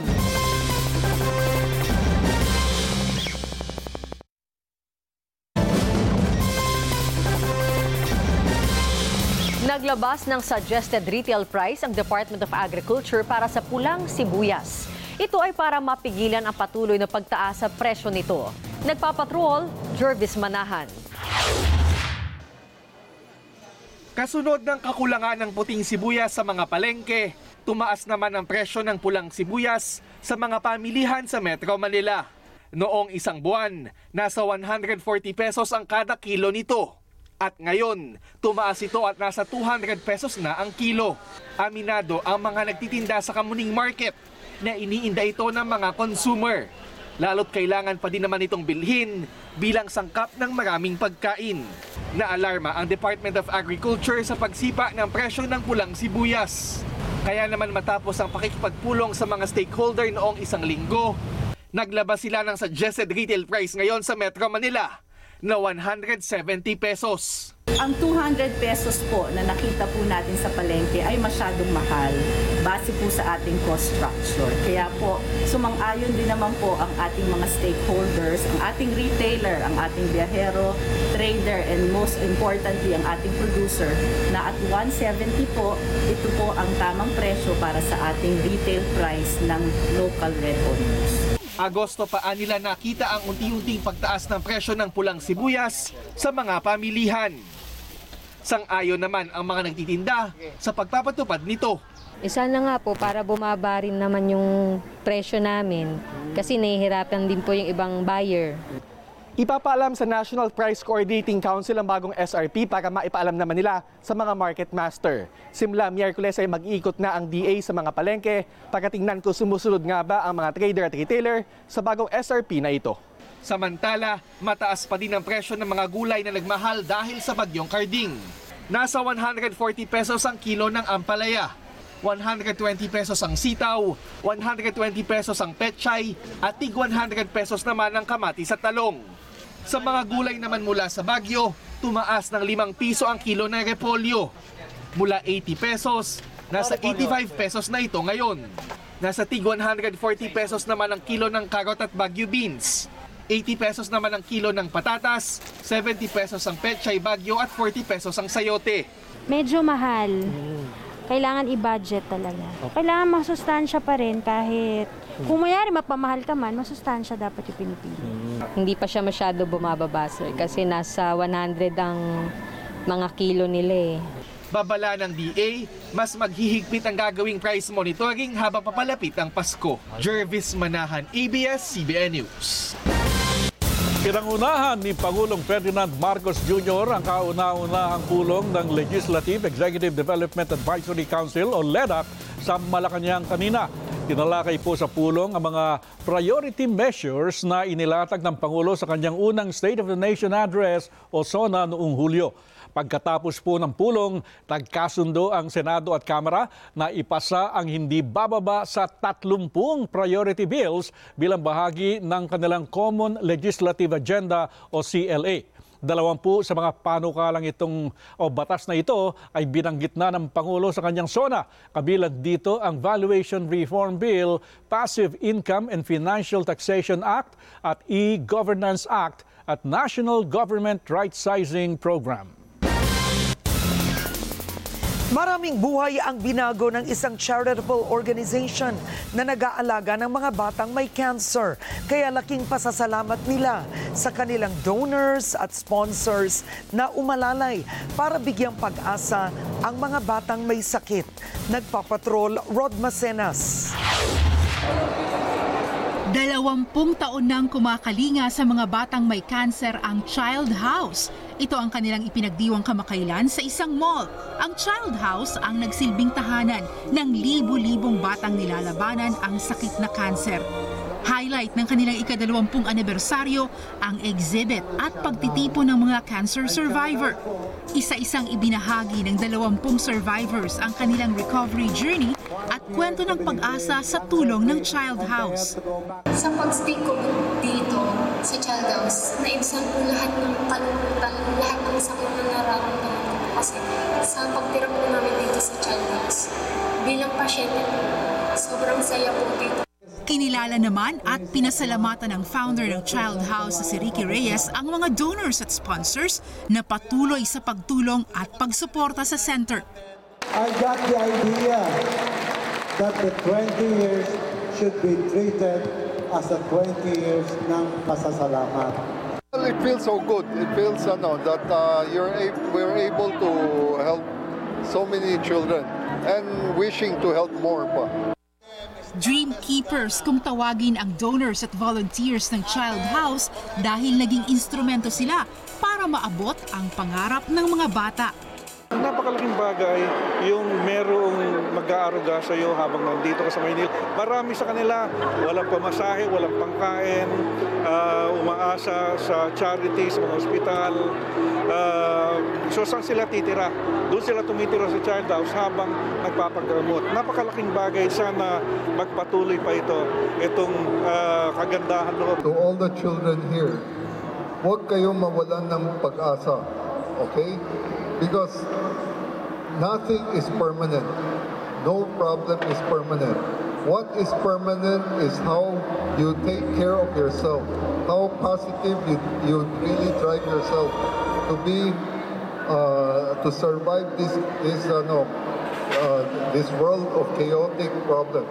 Naglabas ng suggested retail price ang Department of Agriculture para sa pulang sibuyas. Ito ay para mapigilan ang patuloy na pagtaas sa presyo nito. Nagpapatrol, Jervis Manahan. Kasunod ng kakulangan ng puting sibuyas sa mga palengke, tumaas naman ang presyo ng pulang sibuyas sa mga pamilihan sa Metro Manila. Noong isang buwan, nasa 140 pesos ang kada kilo nito. At ngayon, tumaas ito at nasa 200 pesos na ang kilo. Aminado ang mga nagtitinda sa Kamuning Market na iniinda ito ng mga consumer. Lalo't kailangan pa din naman itong bilhin bilang sangkap ng maraming pagkain. Naalarma ang Department of Agriculture sa pagsipa ng presyo ng pulang sibuyas. Kaya naman matapos ang pakikipagpulong sa mga stakeholder noong isang linggo, naglabas sila ng suggested retail price ngayon sa Metro Manila na 170 pesos. Ang 200 pesos po na nakita po natin sa palengke ay masyadong mahal base po sa ating cost structure. Kaya po, sumang-ayon din naman po ang ating mga stakeholders, ang ating retailer, ang ating biyahero, trader, and most importantly, ang ating producer na at 170 po, ito po ang tamang presyo para sa ating retail price ng local red onions. Agosto pa nila nakita ang unti-unting pagtaas ng presyo ng pulang sibuyas sa mga pamilihan. Sang-ayon naman ang mga nagtitinda sa pagpapatupad nito. Isa na nga po para bumaba rin naman yung presyo namin kasi nahihirapan din po yung ibang buyer. Ipapaalam sa National Price Coordinating Council ang bagong SRP para maipaalam naman nila sa mga market master. Simula Miyerkules ay mag-iikot na ang DA sa mga palengke para tingnan kung sumusunod nga ba ang mga trader at retailer sa bagong SRP na ito. Samantala, mataas pa din ang presyo ng mga gulay na nagmahal dahil sa bagyong Carding. Nasa 140 pesos ang kilo ng ampalaya, 120 pesos ang sitaw, 120 pesos ang petchay, at tig 100 pesos naman ang kamatis at talong. Sa mga gulay naman mula sa Bagyo, tumaas ng 5 piso ang kilo ng repolyo. Mula 80 pesos, nasa 85 pesos na ito ngayon. Nasa tig 140 pesos naman ang kilo ng carrot at Bagyo beans. 80 pesos naman ang kilo ng patatas, 70 pesos ang petchay Bagyo at 40 pesos ang sayote. Medyo mahal. Kailangan i-budget talaga. Kailangan masustansya pa rin kahit kung mayari mapamahal ka man, masustansya dapat yung pinipili. Hindi pa siya masyado bumababa sir kasi nasa 100 ang mga kilo nila eh. Babala ng DA, mas maghihigpit ang gagawing price monitoring habang papalapit ang Pasko. Jervis Manahan, ABS-CBN News. Pinangunahan ni Pangulong Ferdinand Marcos Jr. ang kauna-unahang pulong ng Legislative Executive Development Advisory Council o LEDAC sa Malacanang kanina. Tinalakay po sa pulong ang mga priority measures na inilatag ng Pangulo sa kanyang unang State of the Nation Address o SONA noong Hulyo. Pagkatapos po ng pulong, nagkasundo ang Senado at Kamara na ipasa ang hindi bababa sa 30 priority bills bilang bahagi ng kanilang Common Legislative Agenda o CLA. Dalawampu sa mga panukalang itong o batas na ito ay binanggit na ng Pangulo sa kanyang SONA. Kabilang dito ang Valuation Reform Bill, Passive Income and Financial Taxation Act at E-Governance Act at National Government Right Sizing Program. Maraming buhay ang binago ng isang charitable organization na nag-aalaga ng mga batang may cancer. Kaya laking pasasalamat nila sa kanilang donors at sponsors na umalalay para bigyang pag-asa ang mga batang may sakit. Nagpapatrol Rod Macenas. Dalawampung taon nang kumakalinga sa mga batang may cancer ang Child House. Ito ang kanilang ipinagdiwang kamakailan sa isang mall. Ang Child House ang nagsilbing tahanan ng libu-libong batang nilalabanan ang sakit na cancer. Highlight ng kanilang ikadalawampung anibersaryo ang exhibit at pagtitipon ng mga cancer survivor. Isa-isang ibinahagi ng dalawampung survivors ang kanilang recovery journey at kwento ng pag-asa sa tulong ng Child House. Sa pagstick ko dito, sa child house. Naibsan po lahat ng kalungkutan, lahat ng sakit na nararamdaman ko kasi sa pagtira po namin dito sa child house. Bilang pasyente po, sobrang saya po dito. Kinilala naman at pinasalamatan ng founder ng Child House na si Ricky Reyes ang mga donors at sponsors na patuloy sa pagtulong at pagsuporta sa center. I got the idea that the 20 years should be treated as the 20 years ng pasasalamat. Well, it feels so good. It feels ano, that uh, you're we're able to help so many children and wishing to help more pa. Dream keepers kung tawagin ang donors at volunteers ng Child House dahil naging instrumento sila para maabot ang pangarap ng mga bata. Napakalaking bagay yung merong mag-aaruga sa iyo habang nandito ka sa Maynila. Marami sa kanila, walang pamasahe, walang pangkain, ah, umaasa sa charity, sa mga ospital. Ah, so saan sila titira? Doon sila tumitira sa child house habang nagpapagamot. Napakalaking bagay. Sana magpatuloy pa ito. Itong ah, kagandahan loob. To all the children here, huwag kayong mawalan ng pag-asa. Okay? Because nothing is permanent. No problem is permanent. What is permanent is how you take care of yourself, how positive you, you really drive yourself to be, uh, to survive this, this, uh, no, uh, this world of chaotic problems.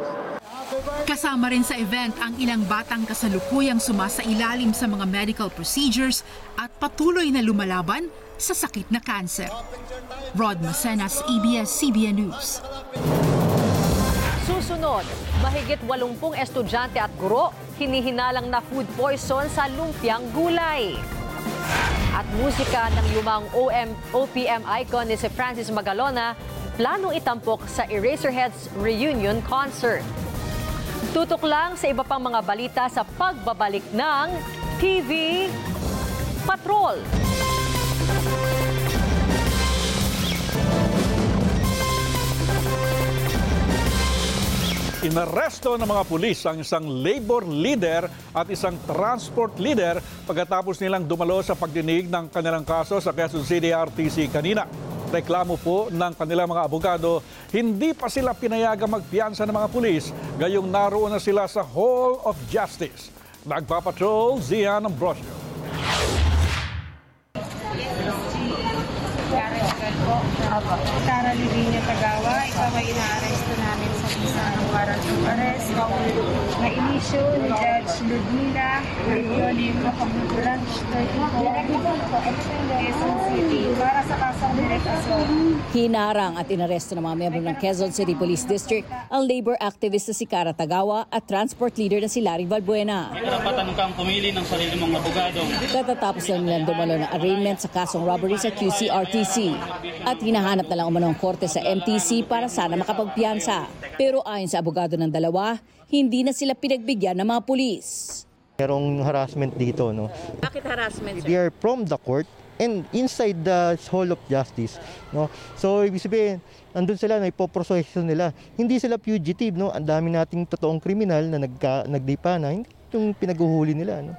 Kasama rin sa event ang ilang batang kasalukuyang sumasailalim sa mga medical procedures at patuloy na lumalaban sa sakit na cancer. Rod Macenas, ABS-CBN News. Susunod, mahigit 80 estudyante at guro hinihinalang na food poison sa lumpiang gulay. At musika ng lumang OM, OPM icon ni si Francis Magalona, planong itampok sa Eraserheads reunion concert. Tutok lang sa iba pang mga balita sa pagbabalik ng TV Patrol. Inaresto ng mga pulis ang isang labor leader at isang transport leader pagkatapos nilang dumalo sa pagdinig ng kanilang kaso sa Quezon City RTC kanina. Reklamo po ng kanilang mga abogado, hindi pa sila pinayagang magpiyansa ng mga pulis, gayong naroon na sila sa Hall of Justice. Nagpapatrol, Zian Ambrosio. 好。Tara Livinia Tagawa, ikaw ay inaaresto namin sa isa ng warrant of arrest na inisyo ni Judge Ludmila Antonio Branch 34 Quezon City para sa kasong direct assault. Hinarang at inaresto ng mga miyembro ng Quezon City Police District ang labor activist na si Cara Tagawa at transport leader na si Larry Valbuena. Karapatan kang pumili ng sarili mong abogado. Katatapos lang nilang dumalo ng arraignment sa kasong robbery sa QCRTC. At hinahanap na lang umano ang korte sa MTC para sana makapagpiyansa. Pero ayon sa abogado ng dalawa, hindi na sila pinagbigyan ng mga pulis. Merong harassment dito, no? Bakit harassment, They are from the court and inside the Hall of Justice, no? So, ibig sabihin, andun sila, na ipoproseso nila. Hindi sila fugitive, no? Ang dami nating totoong kriminal na nagka, nagdipa na, hindi yung pinaguhuli nila, no?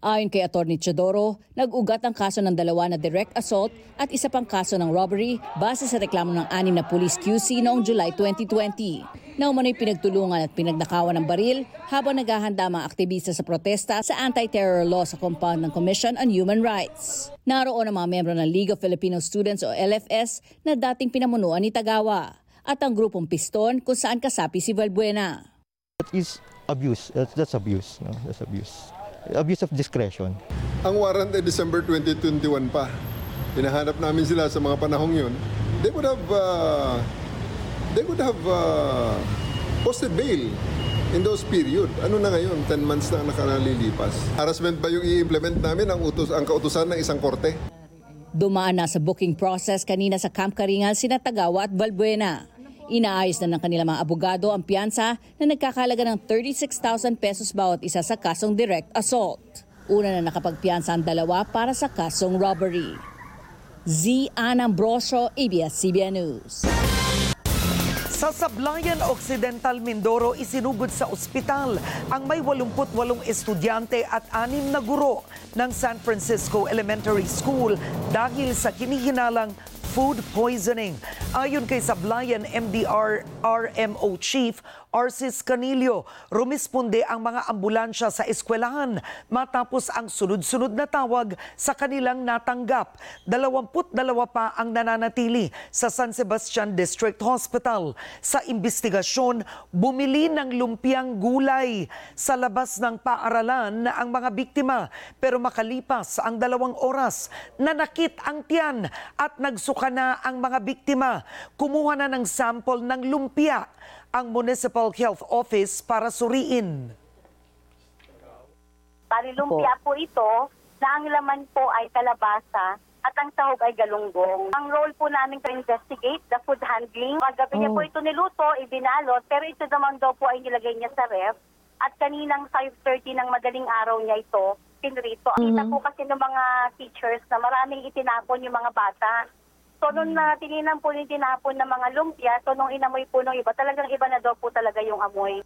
Ayon kay Atty. Chodoro, nag-ugat ang kaso ng dalawa na direct assault at isa pang kaso ng robbery base sa reklamo ng anim na police QC noong July 2020. Na umano'y pinagtulungan at pinagnakawan ng baril habang naghahanda mga aktivista sa protesta sa anti-terror law sa compound ng Commission on Human Rights. Naroon ang mga miyembro ng League of Filipino Students o LFS na dating pinamunuan ni Tagawa at ang grupong Piston kung saan kasapi si Valbuena. That is abuse. That's, that's abuse, no? That's abuse. Abuse of discretion. Ang warrant ay December 2021 pa. Hinahanap namin sila sa mga panahong yun. They would have, uh, they would have uh, posted bail in those period. Ano na ngayon? 10 months na nakalilipas. Harassment ba yung i-implement namin ang, utos, ang kautusan ng isang korte? Dumaan na sa booking process kanina sa Camp Karingal sina Tagawa at Balbuena. Inaayos na ng kanilang mga abogado ang piyansa na nagkakalaga ng 36,000 pesos bawat isa sa kasong direct assault. Una na nakapagpiyansa ang dalawa para sa kasong robbery. Z. Ann Ambrosio, ABS-CBN News. Sa Sablayan Occidental, Mindoro, isinugod sa ospital ang may 88 estudyante at anim na guro ng San Francisco Elementary School dahil sa kinihinalang food poisoning. Ayon kay Sablayan MDR RMO Chief Arcis Canillo, rumisponde ang mga ambulansya sa eskwelahan matapos ang sunod-sunod na tawag sa kanilang natanggap. 22 pa ang nananatili sa San Sebastian District Hospital. Sa investigasyon, bumili ng lumpiang gulay sa labas ng paaralan na ang mga biktima pero makalipas ang dalawang oras, nanakit ang tiyan at nagsuka na ang mga biktima. Kumuha na ng sample ng lumpia ang Municipal Health Office para suriin. Palilumpia po ito na ang laman po ay kalabasa at ang sahog ay galunggong. Ang role po namin to investigate the food handling. Kagabi niya po ito niluto, ibinalot, pero ito naman daw po ay nilagay niya sa ref. At kaninang 5.30 ng madaling araw niya ito, pinrito. Kita po kasi ng mga teachers na maraming itinapon yung mga bata. So, nung na tininan po yung tinapon ng mga lumpia, so nung inamoy po nung iba, talagang iba na daw po talaga yung amoy.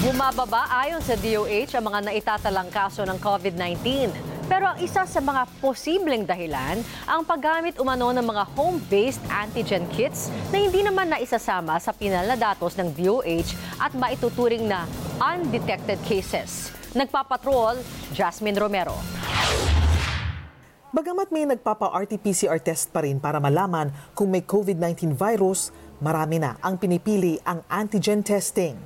Bumababa ayon sa DOH ang mga naitatalang kaso ng COVID-19. Pero ang isa sa mga posibleng dahilan, ang paggamit umano ng mga home-based antigen kits na hindi naman naisasama sa pinal na datos ng DOH at maituturing na undetected cases. Nagpapatrol, Jasmine Romero. Bagamat may nagpapa-RT-PCR test pa rin para malaman kung may COVID-19 virus, marami na ang pinipili ang antigen testing.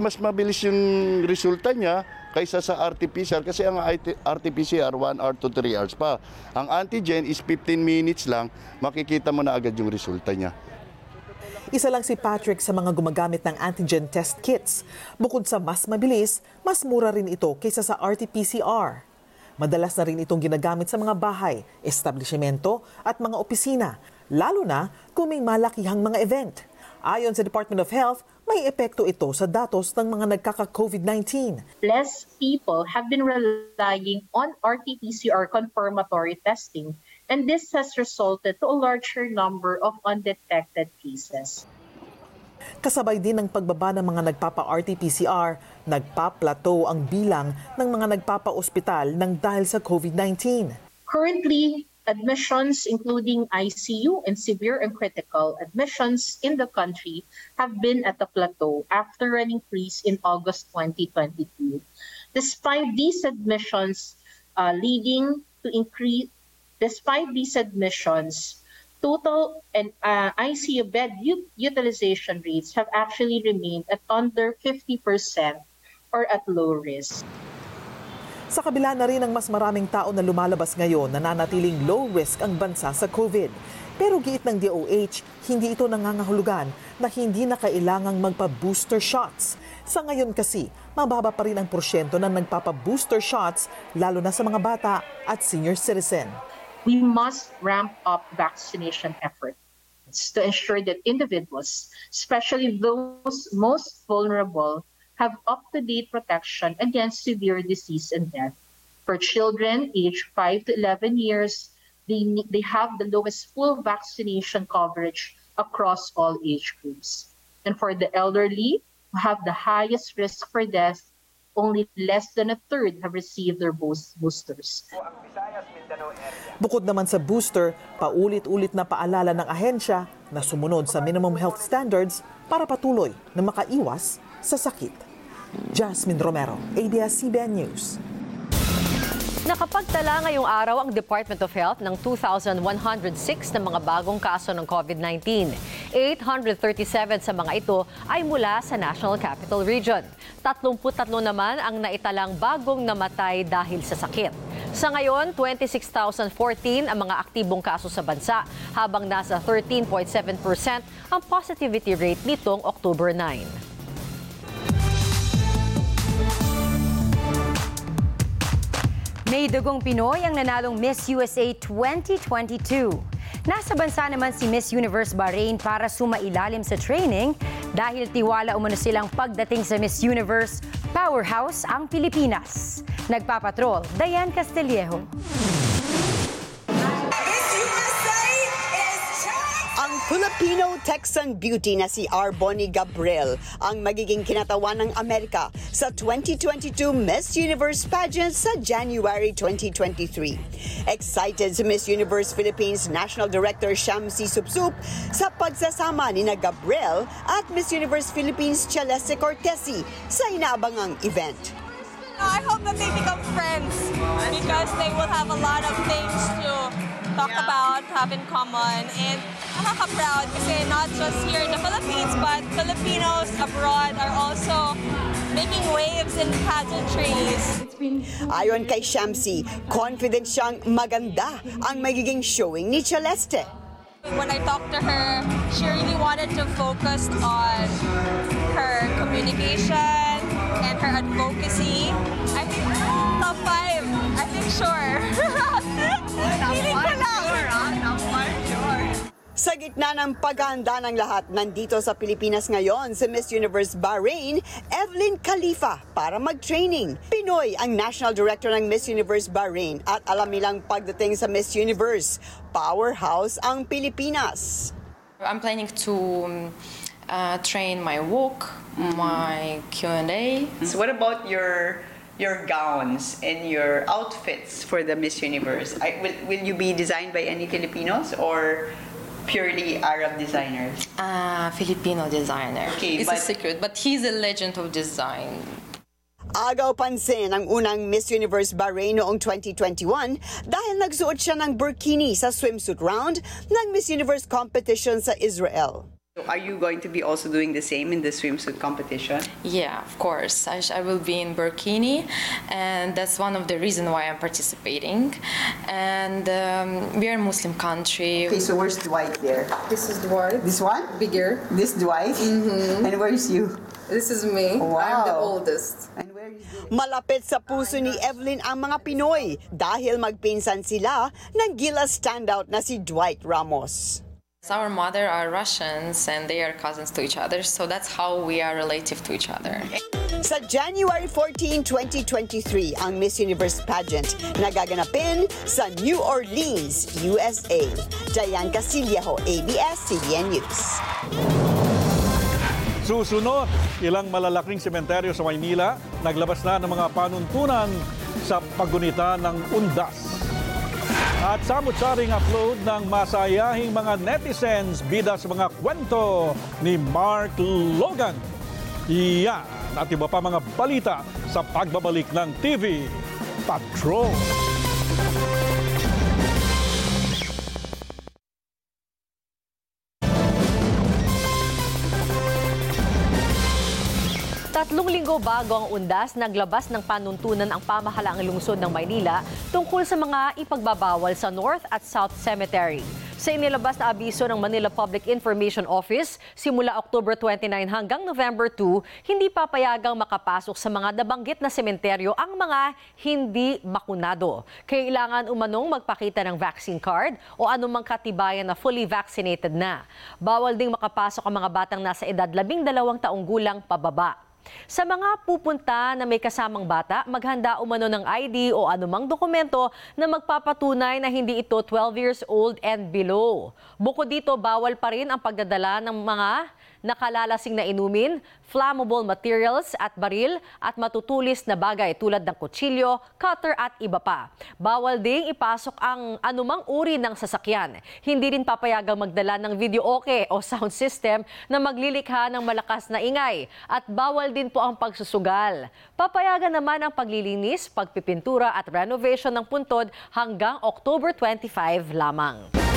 Mas mabilis yung resulta niya kaysa sa RT-PCR kasi ang RT-PCR 1 hour to 3 hours pa. Ang antigen is 15 minutes lang, makikita mo na agad yung resulta niya. Isa lang si Patrick sa mga gumagamit ng antigen test kits. Bukod sa mas mabilis, mas mura rin ito kaysa sa RT-PCR. Madalas na rin itong ginagamit sa mga bahay, establishmento at mga opisina, lalo na kung may malakihang mga event. Ayon sa Department of Health, may epekto ito sa datos ng mga nagkaka-COVID-19. Less people have been relying on RT-PCR confirmatory testing and this has resulted to a larger number of undetected cases. Kasabay din ng pagbaba ng mga nagpapa-RT-PCR, nagpa-plateau ang bilang ng mga nagpapa-ospital ng dahil sa COVID-19. Currently, admissions, including ICU and severe and critical admissions in the country, have been at a plateau after an increase in August 2022. Despite these admissions uh, leading to increase, despite these admissions, total and uh, ICU bed utilization rates have actually remained at under 50% or at low risk. Sa kabila na rin ng mas maraming tao na lumalabas ngayon, nananatiling low risk ang bansa sa COVID. Pero giit ng DOH, hindi ito nangangahulugan na hindi na kailangang magpa-booster shots. Sa ngayon kasi, mababa pa rin ang porsyento ng nagpapa-booster shots, lalo na sa mga bata at senior citizen. We must ramp up vaccination efforts to ensure that individuals, especially those most vulnerable, have up-to-date protection against severe disease and death. For children aged 5 to 11 years, they, they have the lowest full vaccination coverage across all age groups. And for the elderly, who have the highest risk for death, only less than a third have received their boosters. Bukod naman sa booster, paulit-ulit na paalala ng ahensya na sumunod sa minimum health standards para patuloy na makaiwas sa sakit. Jasmine Romero, ABS-CBN News. Nakapagtala ngayong araw ang Department of Health ng 2,106 na mga bagong kaso ng COVID-19. 837 sa mga ito ay mula sa National Capital Region. 33 naman ang naitalang bagong namatay dahil sa sakit. Sa ngayon, 26,014 ang mga aktibong kaso sa bansa, habang nasa 13.7% ang positivity rate nitong October 9. May dugong Pinoy ang nanalong Miss USA 2022. Nasa bansa naman si Miss Universe Bahrain para sumailalim sa training dahil tiwala umano silang pagdating sa Miss Universe, powerhouse ang Pilipinas. Nagpapatrol, Diane Castillejo. Filipino-Texan beauty na si R. Bonnie Gabriel ang magiging kinatawan ng Amerika sa 2022 Miss Universe pageant sa January 2023. Excited si Miss Universe Philippines National Director Shamsi Supsup sa pagsasama ni na Gabriel at Miss Universe Philippines Celeste Cortesi sa inaabangang event. I hope that they become friends because they will have a lot of things to talk about, have in common, and nakaka-proud kasi not just here in the Philippines, but Filipinos abroad are also making waves in pageantries. Ayon kay Shamsi, confident siyang maganda ang magiging showing ni Celeste. When I talked to her, she really wanted to focus on her communication and her advocacy. I think ah, top five. I think sure. Feeling ko lang. Sa gitna ng paghahanda ng lahat, nandito sa Pilipinas ngayon si Miss Universe Bahrain, Evelyn Khalifa para mag-training. Pinoy ang National Director ng Miss Universe Bahrain at alam nilang pagdating sa Miss Universe, powerhouse ang Pilipinas. I'm planning to um, uh, train my walk, my Q&A. So what about your your gowns and your outfits for the Miss Universe? I, will, will you be designed by any Filipinos or purely Arab designers? Uh, Filipino designer. Okay, it's but- a secret, but he's a legend of design. Agaw pansin ang unang Miss Universe Bahrain noong 2021 dahil nagsuot siya ng burkini sa swimsuit round ng Miss Universe competition sa Israel. So Are you going to be also doing the same in the swimsuit competition? Yeah, of course. I, sh- I will be in burkini, and that's one of the reasons why I'm participating. And um, we are a Muslim country. Okay, so where's Dwight there? This is Dwight. This one? Bigger. This Dwight? Mm-hmm. And where's you? This is me. Wow. I'm the Wow. oldest. Malapit sa puso ni Evelyn ang mga Pinoy dahil magpinsan sila ng Gila standout na si Dwight Ramos. Our mother are Russians, and they are cousins to each other, so that's how we are relative to each other. Sa January 14, 2023 ang Miss Universe pageant na gaganapin sa New Orleans, USA. Diane Casillejo, ABS-CBN News. Susunod, ilang malalaking sementeryo sa Maynila naglabas na ng mga panuntunan sa paggunita ng undas. At samut-saring upload ng masayahing mga netizens bida sa mga kwento ni Mark Logan. Yan at iba pa mga balita sa pagbabalik ng TV Patrol. Tatlong linggo bago ang undas, naglabas ng panuntunan ang pamahalaang lungsod ng Maynila tungkol sa mga ipagbabawal sa North at South Cemetery. Sa inilabas na abiso ng Manila Public Information Office, simula October 29 hanggang November 2, hindi papayagang makapasok sa mga nabanggit na sementeryo ang mga hindi makunado. Kailangan umanong magpakita ng vaccine card o anumang katibayan na fully vaccinated na. Bawal ding makapasok ang mga batang nasa edad 12 taong gulang pababa. Sa mga pupunta na may kasamang bata, maghanda umano ng ID o anumang dokumento na magpapatunay na hindi ito 12 years old and below. Bukod dito, bawal pa rin ang pagdadala ng mga nakalalasing na inumin, flammable materials at baril at matutulis na bagay tulad ng kutsilyo, cutter at iba pa. Bawal ding ipasok ang anumang uri ng sasakyan. Hindi rin papayagang magdala ng video okay o sound system na maglilikha ng malakas na ingay. At bawal din po ang pagsusugal. Papayagan naman ang paglilinis, pagpipintura at renovation ng puntod hanggang October 25 lamang.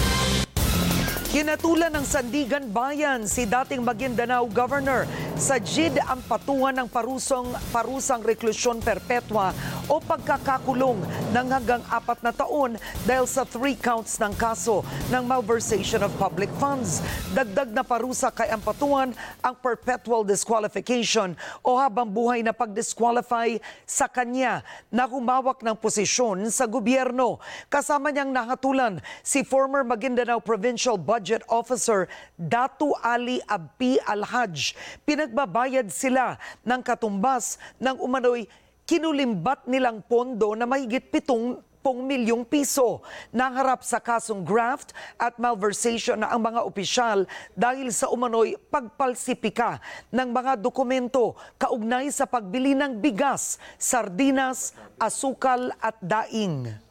Kinatulan ng Sandigan Bayan si dating Maguindanao Governor sa JID ang patuhan ng parusong, parusang reklusyon perpetua o pagkakakulong ng hanggang apat na taon dahil sa three counts ng kaso ng malversation of public funds. Dagdag na parusa kay ang patuhan ang perpetual disqualification o habang buhay na pag-disqualify sa kanya na humawak ng posisyon sa gobyerno. Kasama niyang nahatulan si former Maguindanao Provincial Budget Officer Datu Ali Abpi Alhaj. Pinagbabayad sila ng katumbas ng umano'y kinulimbat nilang pondo na mahigit pitong milyong piso. Nangarap sa kasong graft at malversation na ang mga opisyal dahil sa umano'y pagpalsipika ng mga dokumento kaugnay sa pagbili ng bigas, sardinas, asukal at daing.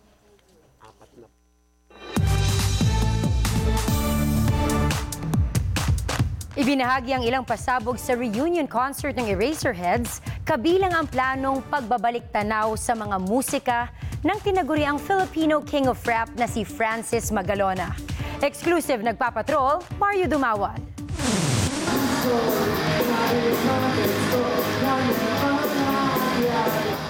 Ibinahagi ang ilang pasabog sa reunion concert ng Eraserheads, kabilang ang planong pagbabalik tanaw sa mga musika ng tinaguriang Filipino King of Rap na si Francis Magalona. Exclusive nagpapatrol, Mario Dumawan.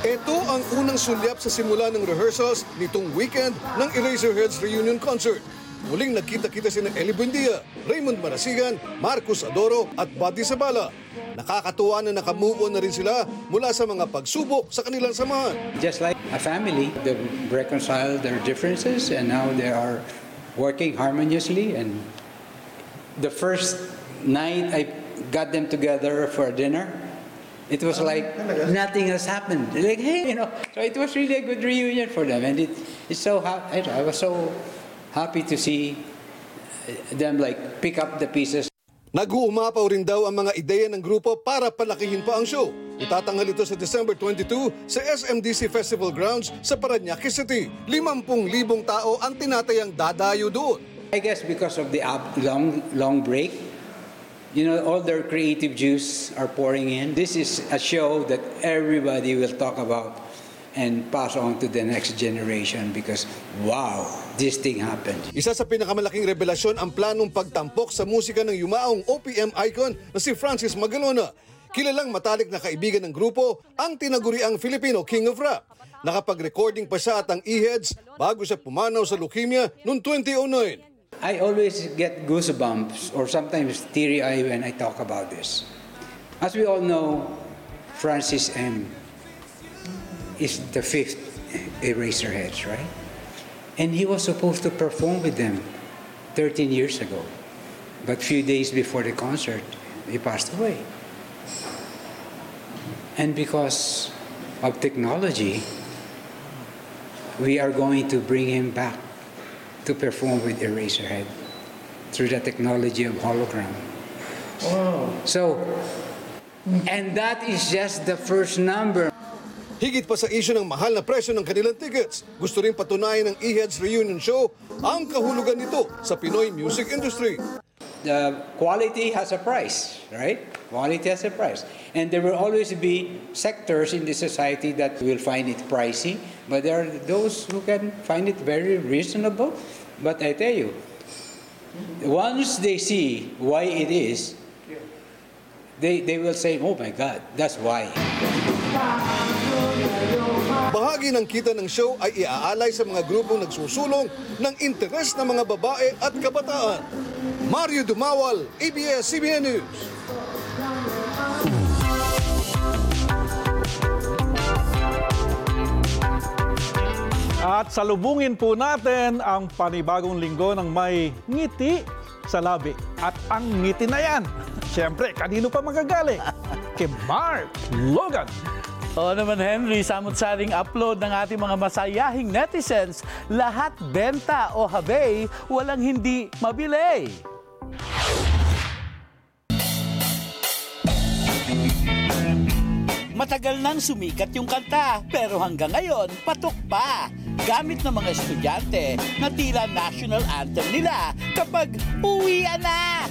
Ito ang unang sulyap sa simula ng rehearsals nitong weekend ng Eraserheads Reunion Concert. Muling nagkita-kita si Eli Buendia, Raymond Marasigan, Marcos Adoro at Buddy Sabala. Nakakatuwa na nakamove on na rin sila mula sa mga pagsubok sa kanilang samahan. Just like a family, they reconciled their differences and now they are working harmoniously. And the first night I got them together for dinner, it was like nothing has happened. Like, hey, you know, so it was really a good reunion for them. And it, it's so happy. I was so happy to see them like pick up the pieces. Nag-uumapaw rin daw ang mga ideya ng grupo para palakihin pa ang show. Itatanghal ito sa December 22 sa SMDC Festival Grounds sa Paranaque City. 50,000 tao ang tinatayang dadayo doon. I guess because of the up, long long break, you know, all their creative juice are pouring in. This is a show that everybody will talk about and pass on to the next generation because wow, this thing happened. Isa sa pinakamalaking revelasyon ang planong pagtampok sa musika ng yumaong OPM icon na si Francis Magalona. Kilalang matalik na kaibigan ng grupo ang tinaguriang Filipino King of Rap. Nakapag-recording pa siya at ang E-Heads bago siya pumanaw sa leukemia noong 2009. I always get goosebumps or sometimes teary eye when I talk about this. As we all know, Francis M. is the fifth Eraserheads, right? And he was supposed to perform with them 13 years ago. But few days before the concert, he passed away. And because of technology, we are going to bring him back to perform with Eraserhead through the technology of hologram. Wow. So, and that is just the first number. Higit pa sa isyo ng mahal na presyo ng kanilang tickets, gusto rin patunayan ng E-Heads Reunion Show ang kahulugan nito sa Pinoy music industry. The quality has a price, right? Quality has a price. And there will always be sectors in the society that will find it pricey, but there are those who can find it very reasonable. But I tell you, once they see why it is, they, they will say, oh my God, that's why. Bahagi ng kita ng show ay iaalay sa mga grupong nagsusulong ng interes ng mga babae at kabataan. Mario Dumawal, ABS-CBN News. At salubungin po natin ang panibagong linggo ng may ngiti sa labi. At ang ngiti na yan, siyempre, kanino pa magagaling? Kay Mark Logan. Oo naman Henry, samot-saring upload ng ating mga masayahing netizens, lahat benta o habay, walang hindi mabili. Matagal nang sumikat yung kanta, pero hanggang ngayon, patok pa. Gamit ng mga estudyante na tila national anthem nila kapag uwian na.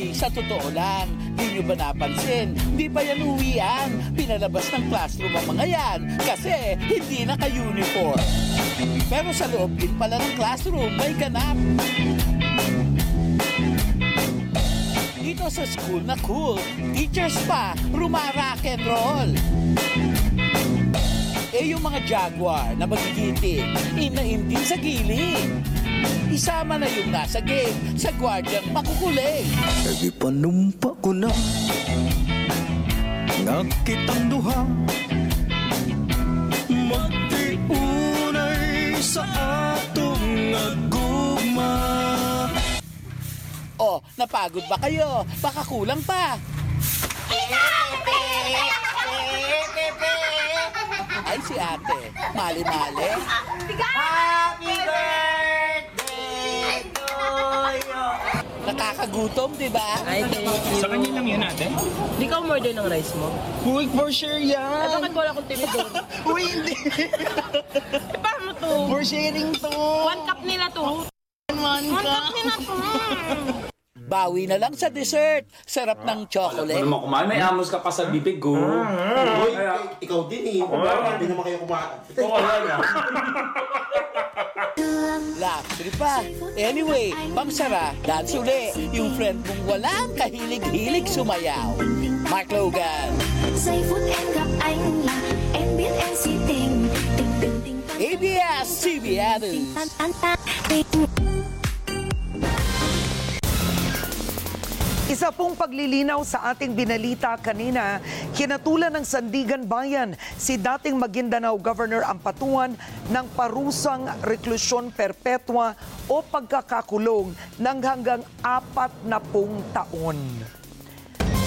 Actually, sa totoo lang, di nyo ba napansin? Di ba yan uwian? Pinalabas ng classroom ang mga yan kasi hindi naka-uniform. Pero sa loob din pala ng classroom, may ganap. Dito sa school na cool, teachers pa, rumarack and roll. Eh yung mga jaguar na magigiting, inain din sa gilid. Isama na yung nasa game sa gwardyang makukuling. Lagi panumpa ko na Nakitang duha Magtiunay sa atong agugma Oh, napagod ba kayo? Baka kulang pa. Ay, si ate. Mali-mali. Happy birthday Nakakagutom, di ba? Ay, thank you. Sa kanya lang yun, ate. Hindi ka umorder ng rice mo? Uy, for sure yan. Ay, bakit wala akong tinidor? Uy, hindi. eh, paano to? For sharing to. One cup nila to. One cup nila to. Bawi na lang sa dessert. Sarap ng chocolate. Ano mo kumain? May amos ka pa sa bibig ko. Uy, ikaw din eh. Hindi naman kayo kumain. Luxury pa. Anyway, pangsara, dance uli. Yung friend mong walang kahilig-hilig sumayaw. Mark Logan. ABS-CBN News. Isa pong paglilinaw sa ating binalita kanina, kinatulan ng Sandigan Bayan si dating Maguindanao Governor Ampatuan ng parusang reklusyon perpetua o pagkakakulong ng hanggang apat na pong taon.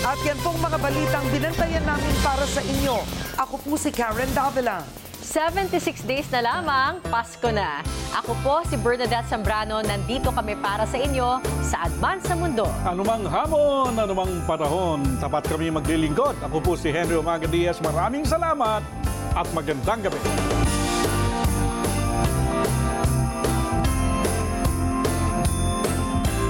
At yan pong mga balitang binantayan namin para sa inyo. Ako po si Karen Davila. 76 days na lamang, Pasko na. Ako po si Bernadette Zambrano, nandito kami para sa inyo sa Advance sa Mundo. Anumang hamon, anumang panahon, tapat kami maglilingkod. Ako po si Henry Umaga Diaz. Maraming salamat at magandang gabi.